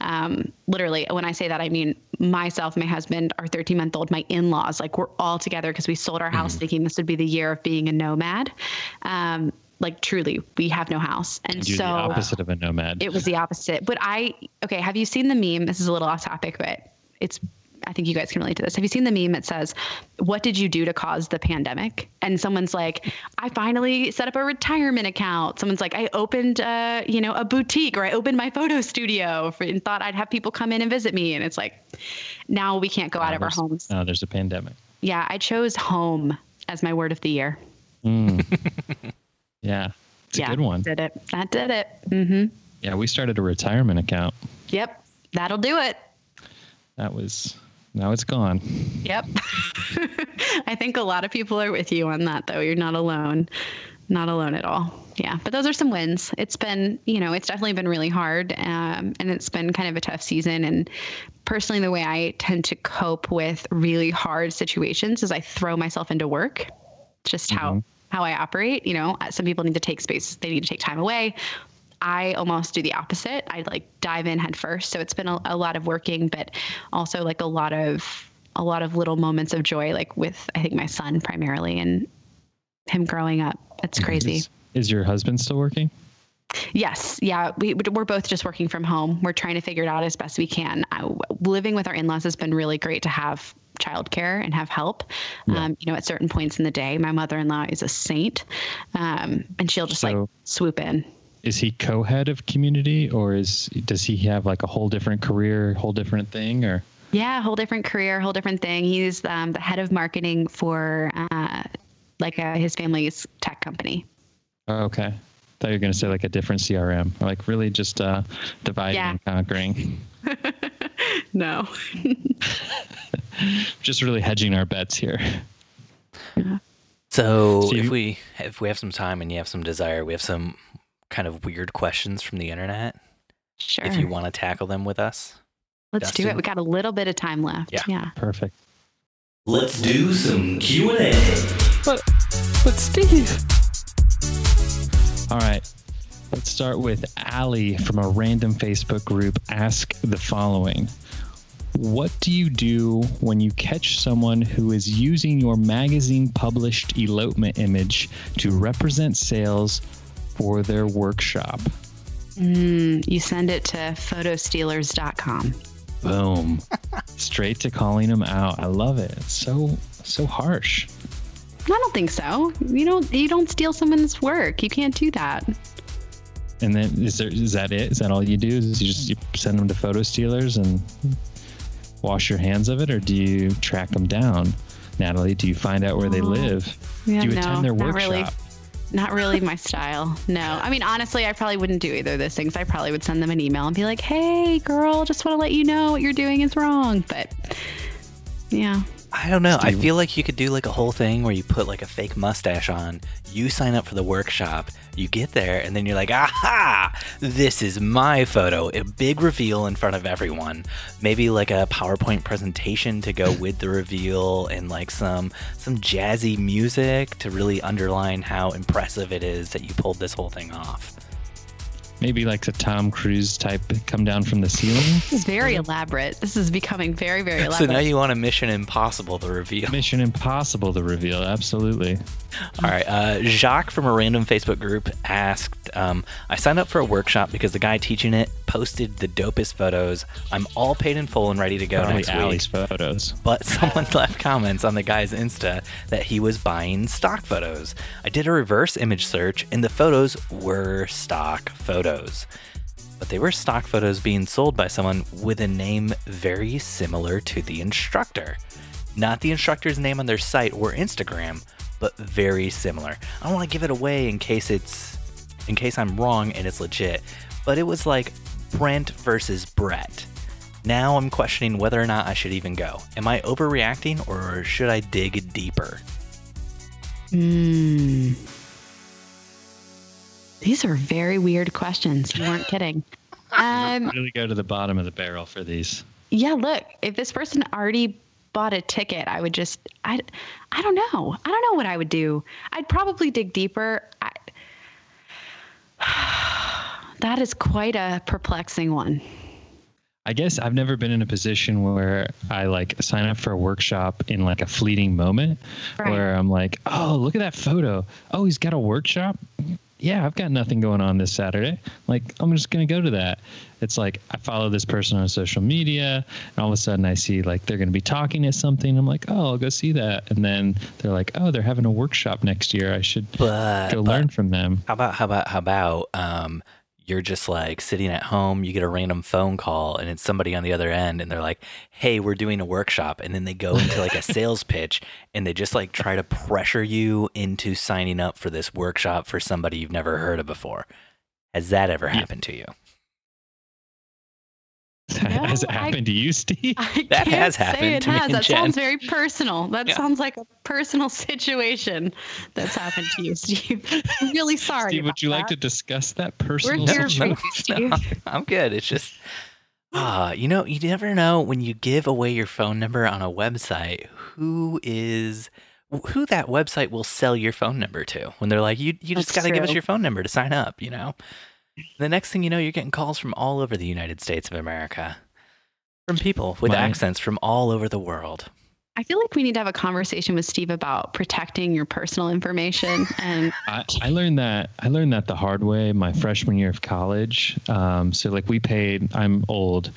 um, literally when I say that I mean myself my husband our 13 month old my in-laws like we're all together because we sold our house thinking this would be the year of being a nomad um, like truly we have no house and You're so the opposite of a nomad. it was the opposite. But I okay, have you seen the meme? This is a little off topic, but it's I think you guys can relate to this. Have you seen the meme that says, "What did you do to cause the pandemic?" And someone's like, "I finally set up a retirement account." Someone's like, "I opened, uh, you know, a boutique, or I opened my photo studio for, and thought I'd have people come in and visit me." And it's like, now we can't go out of our homes. No, there's a pandemic. Yeah, I chose home as my word of the year. Mm. Yeah. It's yeah, a good one. Did it. That did it. Mm-hmm. Yeah, we started a retirement account. Yep. That'll do it. That was now it's gone. Yep. I think a lot of people are with you on that though. You're not alone. Not alone at all. Yeah, but those are some wins. It's been, you know, it's definitely been really hard, um, and it's been kind of a tough season. And personally, the way I tend to cope with really hard situations is I throw myself into work. Just how how I operate. You know, some people need to take space. They need to take time away. I almost do the opposite. I like dive in head first. So it's been a, a lot of working, but also like a lot of a lot of little moments of joy, like with I think my son primarily and him growing up. That's crazy. Is, is your husband still working? Yes, yeah, we we're both just working from home. We're trying to figure it out as best we can. I, living with our in-laws has been really great to have childcare and have help. Yeah. Um, you know, at certain points in the day, my mother-in-law is a saint, um, and she'll just like swoop in. Is he co-head of community, or is does he have like a whole different career, whole different thing, or? Yeah, whole different career, whole different thing. He's um, the head of marketing for uh, like uh, his family's tech company. Oh, okay. Thought you were gonna say like a different CRM, or like really just uh, dividing Yeah. and conquering. No. Just really hedging our bets here. So Steve? if we if we have some time and you have some desire, we have some kind of weird questions from the internet. Sure. If you want to tackle them with us, Let's do it. We got a little bit of time left. Yeah. yeah. Perfect. Let's do some Q&A. But but Steve. All right. Let's start with Ali from a random Facebook group. Ask the following. What do you do when you catch someone who is using your magazine published elopement image to represent sales for their workshop? Mm, you send it to photostealers.com. Boom. Straight to calling them out. I love it. It's so so harsh. I don't think so. You don't. You don't steal someone's work. You can't do that. And then is there is that it? Is that all you do? Is you just you send them to photo stealers and wash your hands of it, or do you track them down? Natalie, do you find out where they Oh, live? Yeah, do you no, attend their workshop? really. Not really my style. No. I mean, honestly, I probably wouldn't do either of those things. I probably would send them an email and be like, "Hey, girl, just want to let you know what you're doing is wrong." But yeah. I don't know. I Steve. feel like you could do like a whole thing where you put like a fake mustache on, you sign up for the workshop, you get there, and then you're like, aha, this is my photo. A big reveal in front of everyone. Maybe like a PowerPoint presentation to go with the reveal and like some some jazzy music to really underline how impressive it is that you pulled this whole thing off. Maybe like the Tom Cruise type come down from the ceiling. This is very elaborate. This is becoming very, very elaborate. So now you want a Mission Impossible to reveal. Mission Impossible to reveal. Absolutely. All right. Uh, Jacques from a random Facebook group asked um, I signed up for a workshop because the guy teaching it posted the dopest photos. I'm all paid in full and ready to go Probably next Ali's week. photos. But someone left comments on the guy's Insta that he was buying stock photos. I did a reverse image search and the photos were stock photos. But they were stock photos being sold by someone with a name very similar to the instructor. Not the instructor's name on their site or Instagram, but very similar. I don't want to give it away in case it's in case I'm wrong and it's legit, but it was like Brent versus Brett. Now I'm questioning whether or not I should even go. Am I overreacting or should I dig deeper? Hmm. These are very weird questions. You weren't kidding. Um, Really go to the bottom of the barrel for these. yeah, look, if this person already bought a ticket, I would just, I, I don't know. I don't know what I would do. I'd probably dig deeper. I, that is quite a perplexing one. I guess I've never been in a position where I like sign up for a workshop in like a fleeting moment Right. where I'm like, oh, look at that photo. Oh, he's got a workshop. Yeah, I've got nothing going on this Saturday. Like, I'm just going to go to that. It's like I follow this person on social media, and all of a sudden I see like they're going to be talking at something. I'm like, oh, I'll go see that. And then they're like, oh, they're having a workshop next year. I should But, go but learn from them. how about how about how about um you're just like sitting at home, you get a random phone call and it's somebody on the other end and they're like, "Hey, we're doing a workshop." And then they go into like a sales pitch and they just like try to pressure you into signing up for this workshop for somebody you've never heard of before. Has that ever happened to you? Has it No, I- happened to you, Steve? I That can't has say happened It to me has. and That Jen. sounds very personal. That Yeah. sounds like a personal situation that's happened to you, Steve. I'm really sorry. Steve, would about you like to discuss that We're personal here for situation? you, No, I'm good. It's just ah, you know, you never know when you give away your phone number on a website who is who that website will sell your phone number to when they're like you you just That's got to give us your phone number to sign up, you know. The next thing you know, you're getting calls from all over the United States of America. From people with My- accents from all over the world. I feel like we need to have a conversation with Steve about protecting your personal information. And I, I learned that I learned that the hard way my freshman year of college. Um, so like we paid. I'm old,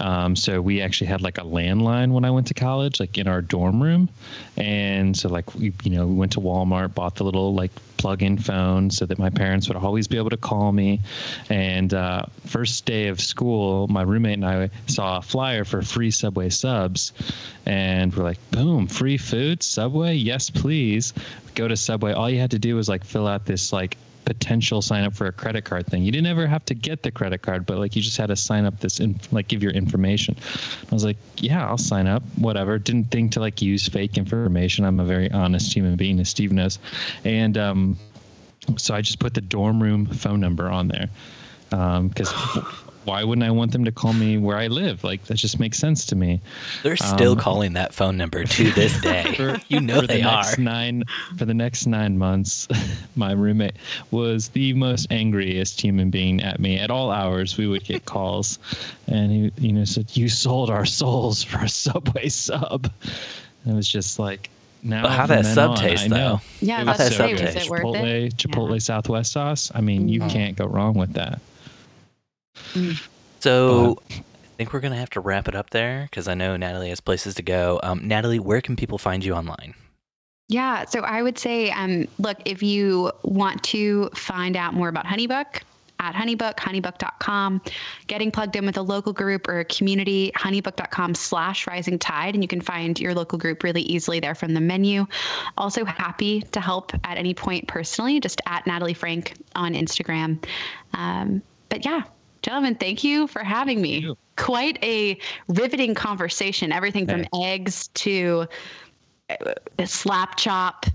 um, so we actually had like a landline when I went to college, like in our dorm room, and so like we you know we went to Walmart, bought the little like plug-in phone so that my parents would always be able to call me. And uh, first day of school, my roommate and I saw a flyer for free Subway subs, and we're like, boom, free food, Subway, yes please. Go to Subway. All you had to do was like fill out this like potential sign up for a credit card thing. You didn't ever have to get the credit card, but like you just had to sign up this in, like give your information. I was like, yeah, I'll sign up, whatever. Didn't think to like use fake information. I'm a very honest human being, as Steve knows, and um, so I just put the dorm room phone number on there because. Why wouldn't I want them to call me where I live? Like that just makes sense to me. They're still Um, calling that phone number to this day. For- you know for they the are. next nine for the next nine months my roommate was the most angriest human being at me at all hours we would get calls and he you know said you sold our souls for a subway sub and it was just like now But how that sub on, taste, I know. though? yeah, It that's that the sub was taste? it worth Chipotle, it? Chipotle Southwest sauce. I mean, you Mm. can't go wrong with that. So I think we're gonna have to wrap it up there because I know Natalie has places to go. Um, Natalie, where can people find you online? Yeah, so I would say, um, look, if you want to find out more about Honeybook, at Honeybook, honeybook.com, getting plugged in with a local group or a community, honeybook.com slash rising tide, and you can find your local group really easily there from the menu. Also happy to help at any point personally, just at Natalie Franke on Instagram. Um, but yeah, gentlemen, thank you for having me. Quite a riveting conversation, everything from Yeah. eggs to uh, slap chop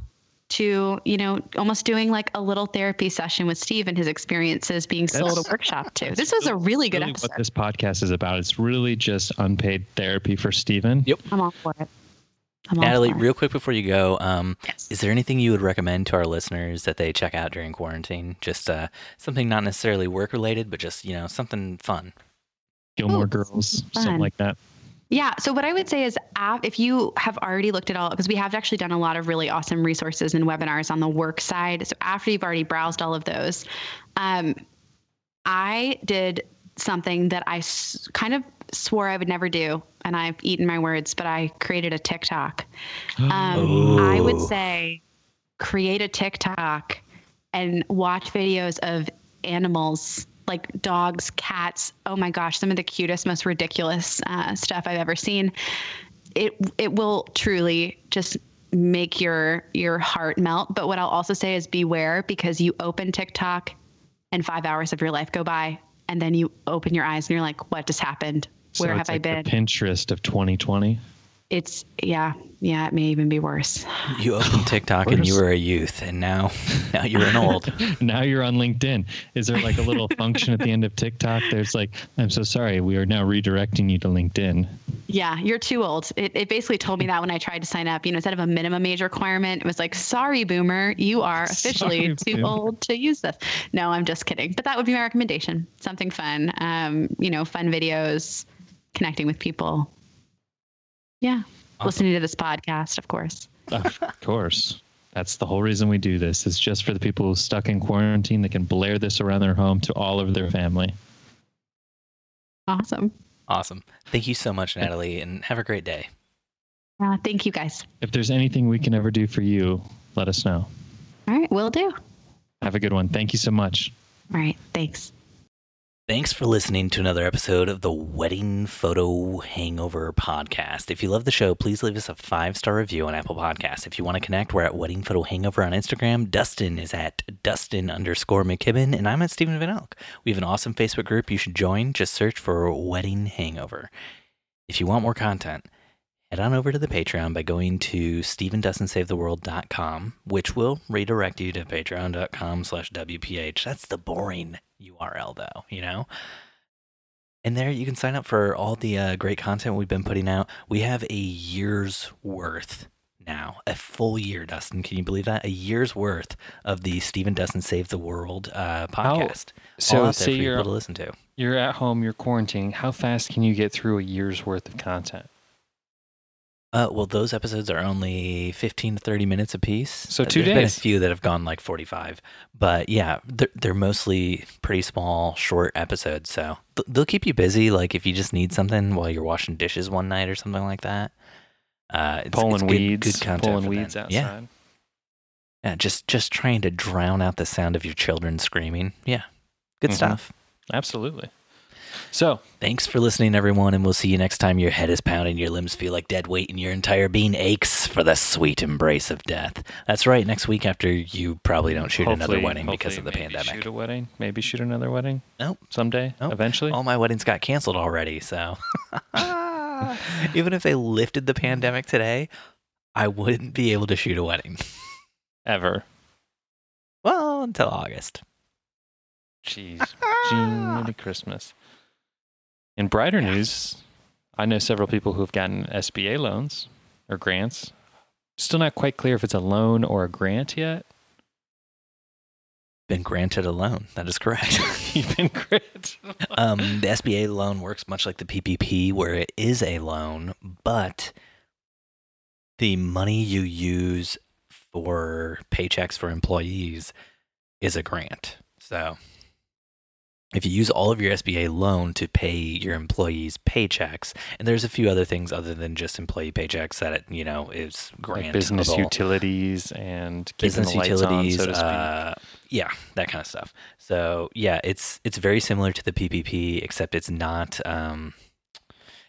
to you know almost doing like a little therapy session with steve and his experiences being sold That's- a workshop too this was a really good Really episode what this podcast is about. It's really just unpaid therapy for Steven. Yep. i'm all for it I'm Natalie, for real quick before you go, um, Yes. is there anything you would recommend to our listeners that they check out during quarantine? Just uh, something not necessarily work related, but just you know something fun. Gilmore Ooh, Girls, fun. something like that. Yeah. So what I would say is, if you have already looked at all, because we have actually done a lot of really awesome resources and webinars on the work side. So after you've already browsed all of those, um, I did something that I s- kind of swore I would never do, and I've eaten my words. But I created a TikTok. Um, I would say create a TikTok and watch videos of animals like dogs, cats. Oh my gosh, some of the cutest, most ridiculous uh, stuff I've ever seen. It it will truly just make your your heart melt. But what I'll also say is beware because you open TikTok and five hours of your life go by, and then you open your eyes and you're like, what just happened? So Where have it's I been? The Pinterest of 2020. It's yeah, yeah. It may even be worse. You opened TikTok and you were a youth, and now now you're an old. now you're on LinkedIn. Is there like a little function at the end of TikTok? There's like, I'm so sorry, we are now redirecting you to LinkedIn. Yeah, you're too old. It, it basically told me that when I tried to sign up. You know, instead of a minimum age requirement, it was like, sorry, boomer, you are officially Sorry, too boomer. old to use this. No, I'm just kidding. But that would be my recommendation. Something fun. Um, you know, fun videos, connecting with people. Yeah. Awesome. Listening to this podcast, of course. Of course. That's the whole reason we do this. It's just for the people who stuck in quarantine. They can blare this around their home to all of their family. Awesome. Awesome. Thank you so much, Natalie, and have a great day. Uh, thank you guys. If there's anything we can ever do for you, let us know. All right, we'll do. Have a good one. Thank you so much. All right, thanks. Thanks for listening to another episode of the Wedding Photo Hangover podcast. If you love the show, please leave us a five star review on Apple Podcasts. If you want to connect, we're at Wedding Photo Hangover on Instagram. Dustin is at Dustin underscore McKibben, and I'm at Stephen Van Elk. We have an awesome Facebook group you should join. Just search for Wedding Hangover. If you want more content, head on over to the Patreon by going to StephenDustinSaveTheWorld.com, which will redirect you to patreon.com slash WPH. That's the boring URL, though, you know? And there you can sign up for all the uh, great content we've been putting out. We have a year's worth now, a full year, Dustin. Can you believe that? A year's worth of the Stephen Dustin Save the World uh, podcast. all So say you're to listen to. you're at home, you're quarantining. How fast can you get through a year's worth of content? Uh, well, those episodes are only 15 to 30 minutes apiece. So Uh, two There's been a few that have gone like 45. But yeah, they're, they're mostly pretty small, short episodes. So th- they'll keep you busy. Like if you just need something while you're washing dishes one night or something like that. Uh, it's, Pulling it's good, weeds, good content pulling weeds then. outside. Yeah, yeah, just just trying to drown out the sound of your children screaming. Yeah, good Mhm. stuff. Absolutely. So Thanks for listening, everyone, and we'll see you next time your head is pounding, your limbs feel like dead weight, and your entire being aches for the sweet embrace of death. That's right, next week after you probably don't shoot another wedding because of the pandemic. Shoot a wedding. Maybe shoot another wedding Nope. someday. Nope. Eventually. All my weddings got canceled already, so even if they lifted the pandemic today, I wouldn't be able to shoot a wedding. Ever. Well, until August. Jeez. Merry Christmas. In brighter news, I know several people who have gotten SBA loans or grants. Still not quite clear if it's a loan or a grant yet. Been granted a loan. That is correct. You've been great. um, the SBA loan works much like the PPP, where it is a loan, but the money you use for paychecks for employees is a grant. So if you use all of your SBA loan to pay your employees' paychecks, and there's a few other things other than just employee paychecks that it, you know is grant like business utilities and business utilities, on, so to speak. uh, yeah, that kind of stuff. So yeah, it's it's very similar to the PPP, except it's not. Um,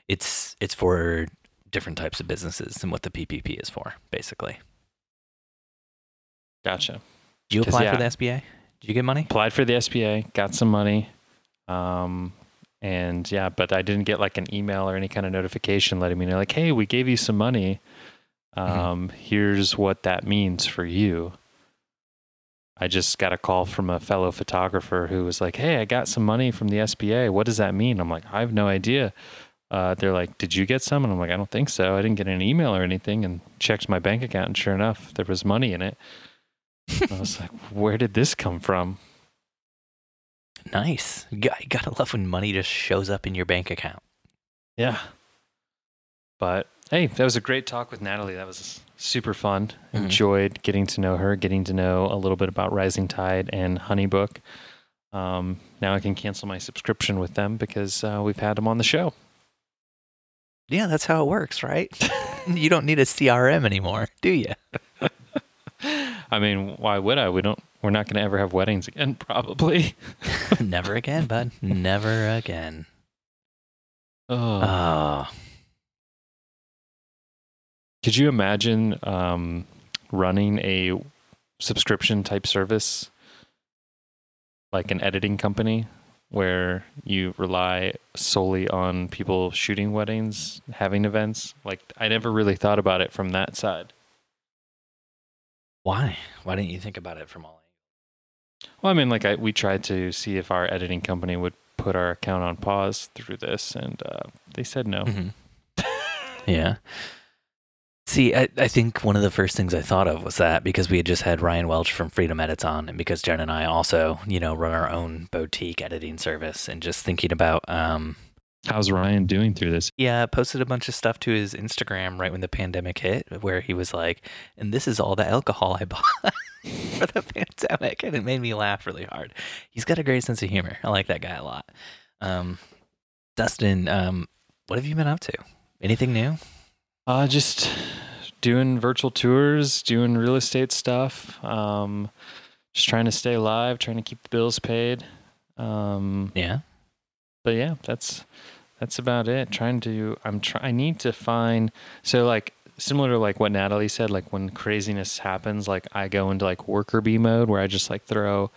it's it's for different types of businesses than what the PPP is for, basically. gotcha. Did you apply for the. SBA? Did you get money? Applied for the SBA, got some money. Um, and yeah, but I didn't get like an email or any kind of notification letting me know, like, hey, we gave you some money. Mm-hmm. Um, Here's what that means for you. I just got a call from a fellow photographer who was like, hey, I got some money from the SBA. What does that mean? I'm like, I have no idea. Uh, they're like, did you get some? And I'm like, I don't think so. I didn't get an email or anything. And checked my bank account, and sure enough, there was money in it. I was like, where did this come from? Nice. You got- you gotta love when money just shows up in your bank account. Yeah. But hey, that was a great talk with Natalie. That was super fun. Mhm. Enjoyed getting to know her, getting to know a little bit about Rising Tide and Honeybook. Um, now I can cancel my subscription with them because uh, we've had them on the show. Yeah, that's how it works, right? you don't need a CRM anymore, do you? I mean, why would I? We don't. We're not going to ever have weddings again, probably. Never again, bud. Never again. Oh. Oh, Could you imagine um, running a subscription type service like an editing company where you rely solely on people shooting weddings, having events? Like, I never really thought about it from that side. why? Why didn't you think about it from all Well, I mean, like, I, we tried to see if our editing company would put our account on pause through this, and uh, they said no. Mhm. yeah. See, I, I think one of the first things I thought of was that because we had just had Ryan Welch from Freedom Edits on, and because Jen and I also, you know, run our own boutique editing service, and just thinking about, um, How's Ryan doing through this? yeah, posted a bunch of stuff to his Instagram right when the pandemic hit, where he was like, "And this is all the alcohol I bought for the pandemic," and it made me laugh really hard. He's got a great sense of humor. I like that guy a lot. Um, Dustin, um, what have you been up to? Anything new? Uh, just doing virtual tours, doing real estate stuff. Um, just trying to stay alive, trying to keep the bills paid. Um, Yeah. but yeah, that's that's about it. Trying to I'm try I need to find so like similar to like what Natalie said, like when craziness happens, like I go into like worker bee mode where I just like throw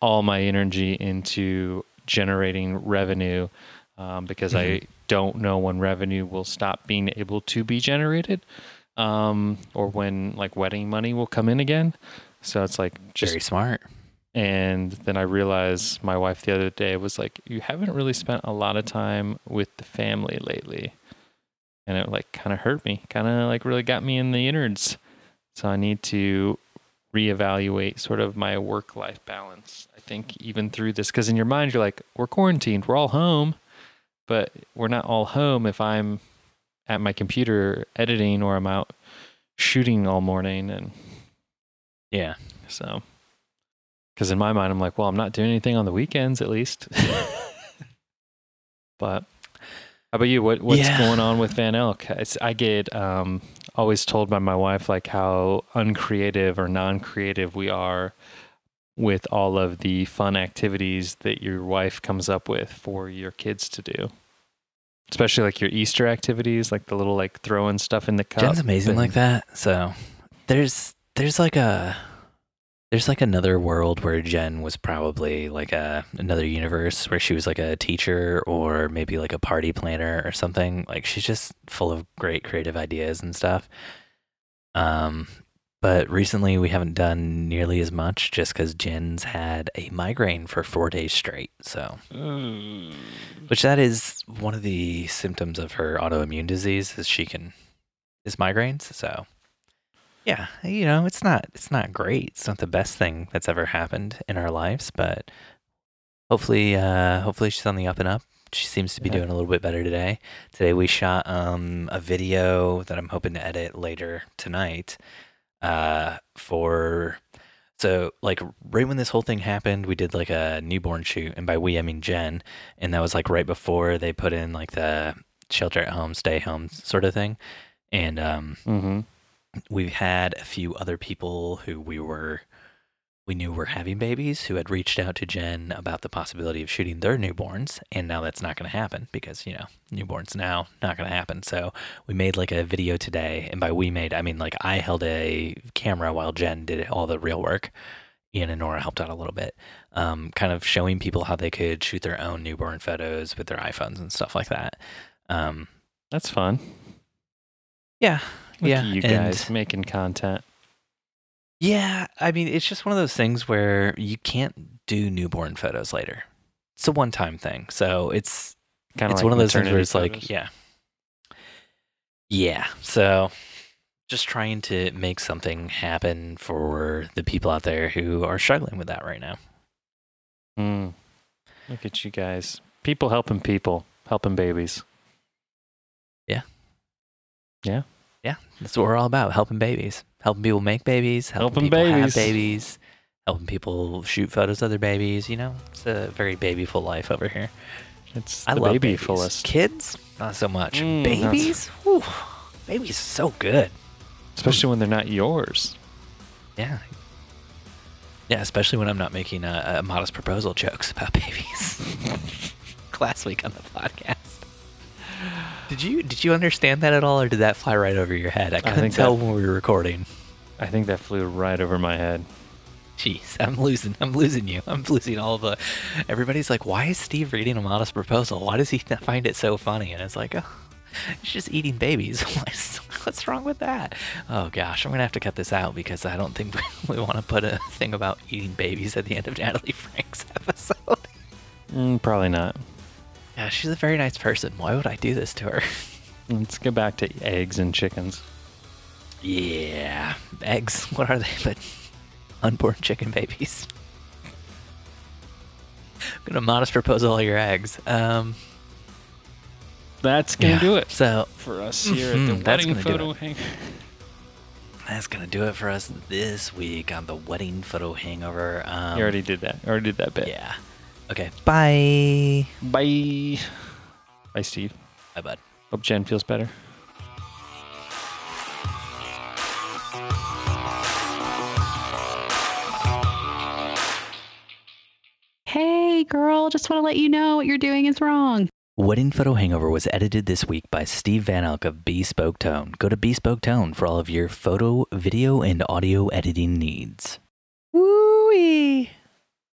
all my energy into generating revenue um, because I don't know when revenue will stop being able to be generated um, or when like wedding money will come in again. So it's like just Very smart. And then I realized my wife the other day was like, "You haven't really spent a lot of time with the family lately," and it like kind of hurt me, kind of like really got me in the innards. So I need to reevaluate sort of my work-life balance. I think even through this, because in your mind you're like, "We're quarantined, we're all home," but we're not all home if I'm at my computer editing or I'm out shooting all morning and Yeah. so, because in my mind, I'm like, well, I'm not doing anything on the weekends at least. but how about you? What what's Yeah. going on with Van Elk? It's, I get um, always told by my wife like how uncreative or non-creative we are with all of the fun activities that your wife comes up with for your kids to do. Especially like your Easter activities, like the little like throwing stuff in the cup. Jen's amazing and- like that. So there's there's like a there's like another world where Jen was probably like a another universe where she was like a teacher or maybe like a party planner or something. Like she's just full of great creative ideas and stuff. Um but recently we haven't done nearly as much just cuz Jen's had a migraine for 4 days straight. So Mm. which that is one of the symptoms of her autoimmune disease is she can is migraines so yeah you know it's not it's not great it's not the best thing that's ever happened in our lives but hopefully uh hopefully she's on the up and up she seems to be Yeah. doing a little bit better today today we shot um a video that i'm hoping to edit later tonight uh for so like right when this whole thing happened we did like a newborn shoot and by we i mean jen and that was like right before they put in like the shelter at home stay home sort of thing and um Mm-hmm. We've had a few other people who we were we knew were having babies who had reached out to Jen about the possibility of shooting their newborns and now that's not going to happen because you know newborns now not going to happen. So we made like a video today and by we made I mean like I held a camera while Jen did all the real work. Ian and Nora helped out a little bit um, kind of showing people how they could shoot their own newborn photos with their iPhones and stuff like that. Um, That's fun. yeah Look yeah at you guys making content. Yeah, I mean, it's just one of those things where you can't do newborn photos later. It's a one-time thing, so it's Kind of it's one of those things where it's like, yeah, yeah. So just trying to make something happen for the people out there who are struggling with that right now. Mm. Look at you guys. People helping people, helping babies. Yeah. Yeah, that's what we're all about: helping babies, helping people make babies, helping, Helping people babies. have babies, helping people shoot photos of their babies. You know, it's a very babyful life over here. It's I the love baby fullest. Kids, not so much. Mm, babies, Whew. babies, are so good. Especially when they're not yours. Yeah, yeah. Especially when I'm not making uh, uh, modest proposal jokes about babies. Last week on the podcast. Did you did you understand that at all, or did that fly right over your head? I couldn't think tell that- when we were recording. I think that flew right over my head. Jeez, I'm losing. I'm losing you. I'm losing all the. Everybody's like, "Why is Steve reading a modest proposal? Why does he th- find it so funny?" And it's like, "Oh, he's just eating babies. What's, what's wrong with that?" Oh gosh, I'm gonna have to cut this out because I don't think we, we want to put a thing about eating babies at the end of Natalie Franke's episode. Mm, probably not. Yeah, she's a very nice person. Why would I do this to her? Let's go back to eggs and chickens. Yeah, eggs. What are they but unborn chicken babies? I'm gonna modest proposal all your eggs. Um, That's gonna yeah, do it So for us here at Mhm, the wedding photo it. hang. that's gonna do it for us this week on the wedding photo hangover. Um, you already did that. You Already did that bit. Yeah. Okay. Bye. Bye. Bye, Steve. Bye, bud. Hope Jen feels better. Hey, hey, girl, just want to let you know what you're doing is wrong. Wedding Photo Hangover was edited this week by Steve Van Elk of Bespoke Tone. Go to Bespoke Tone for all of your photo, video, and audio editing needs. Woo-wee!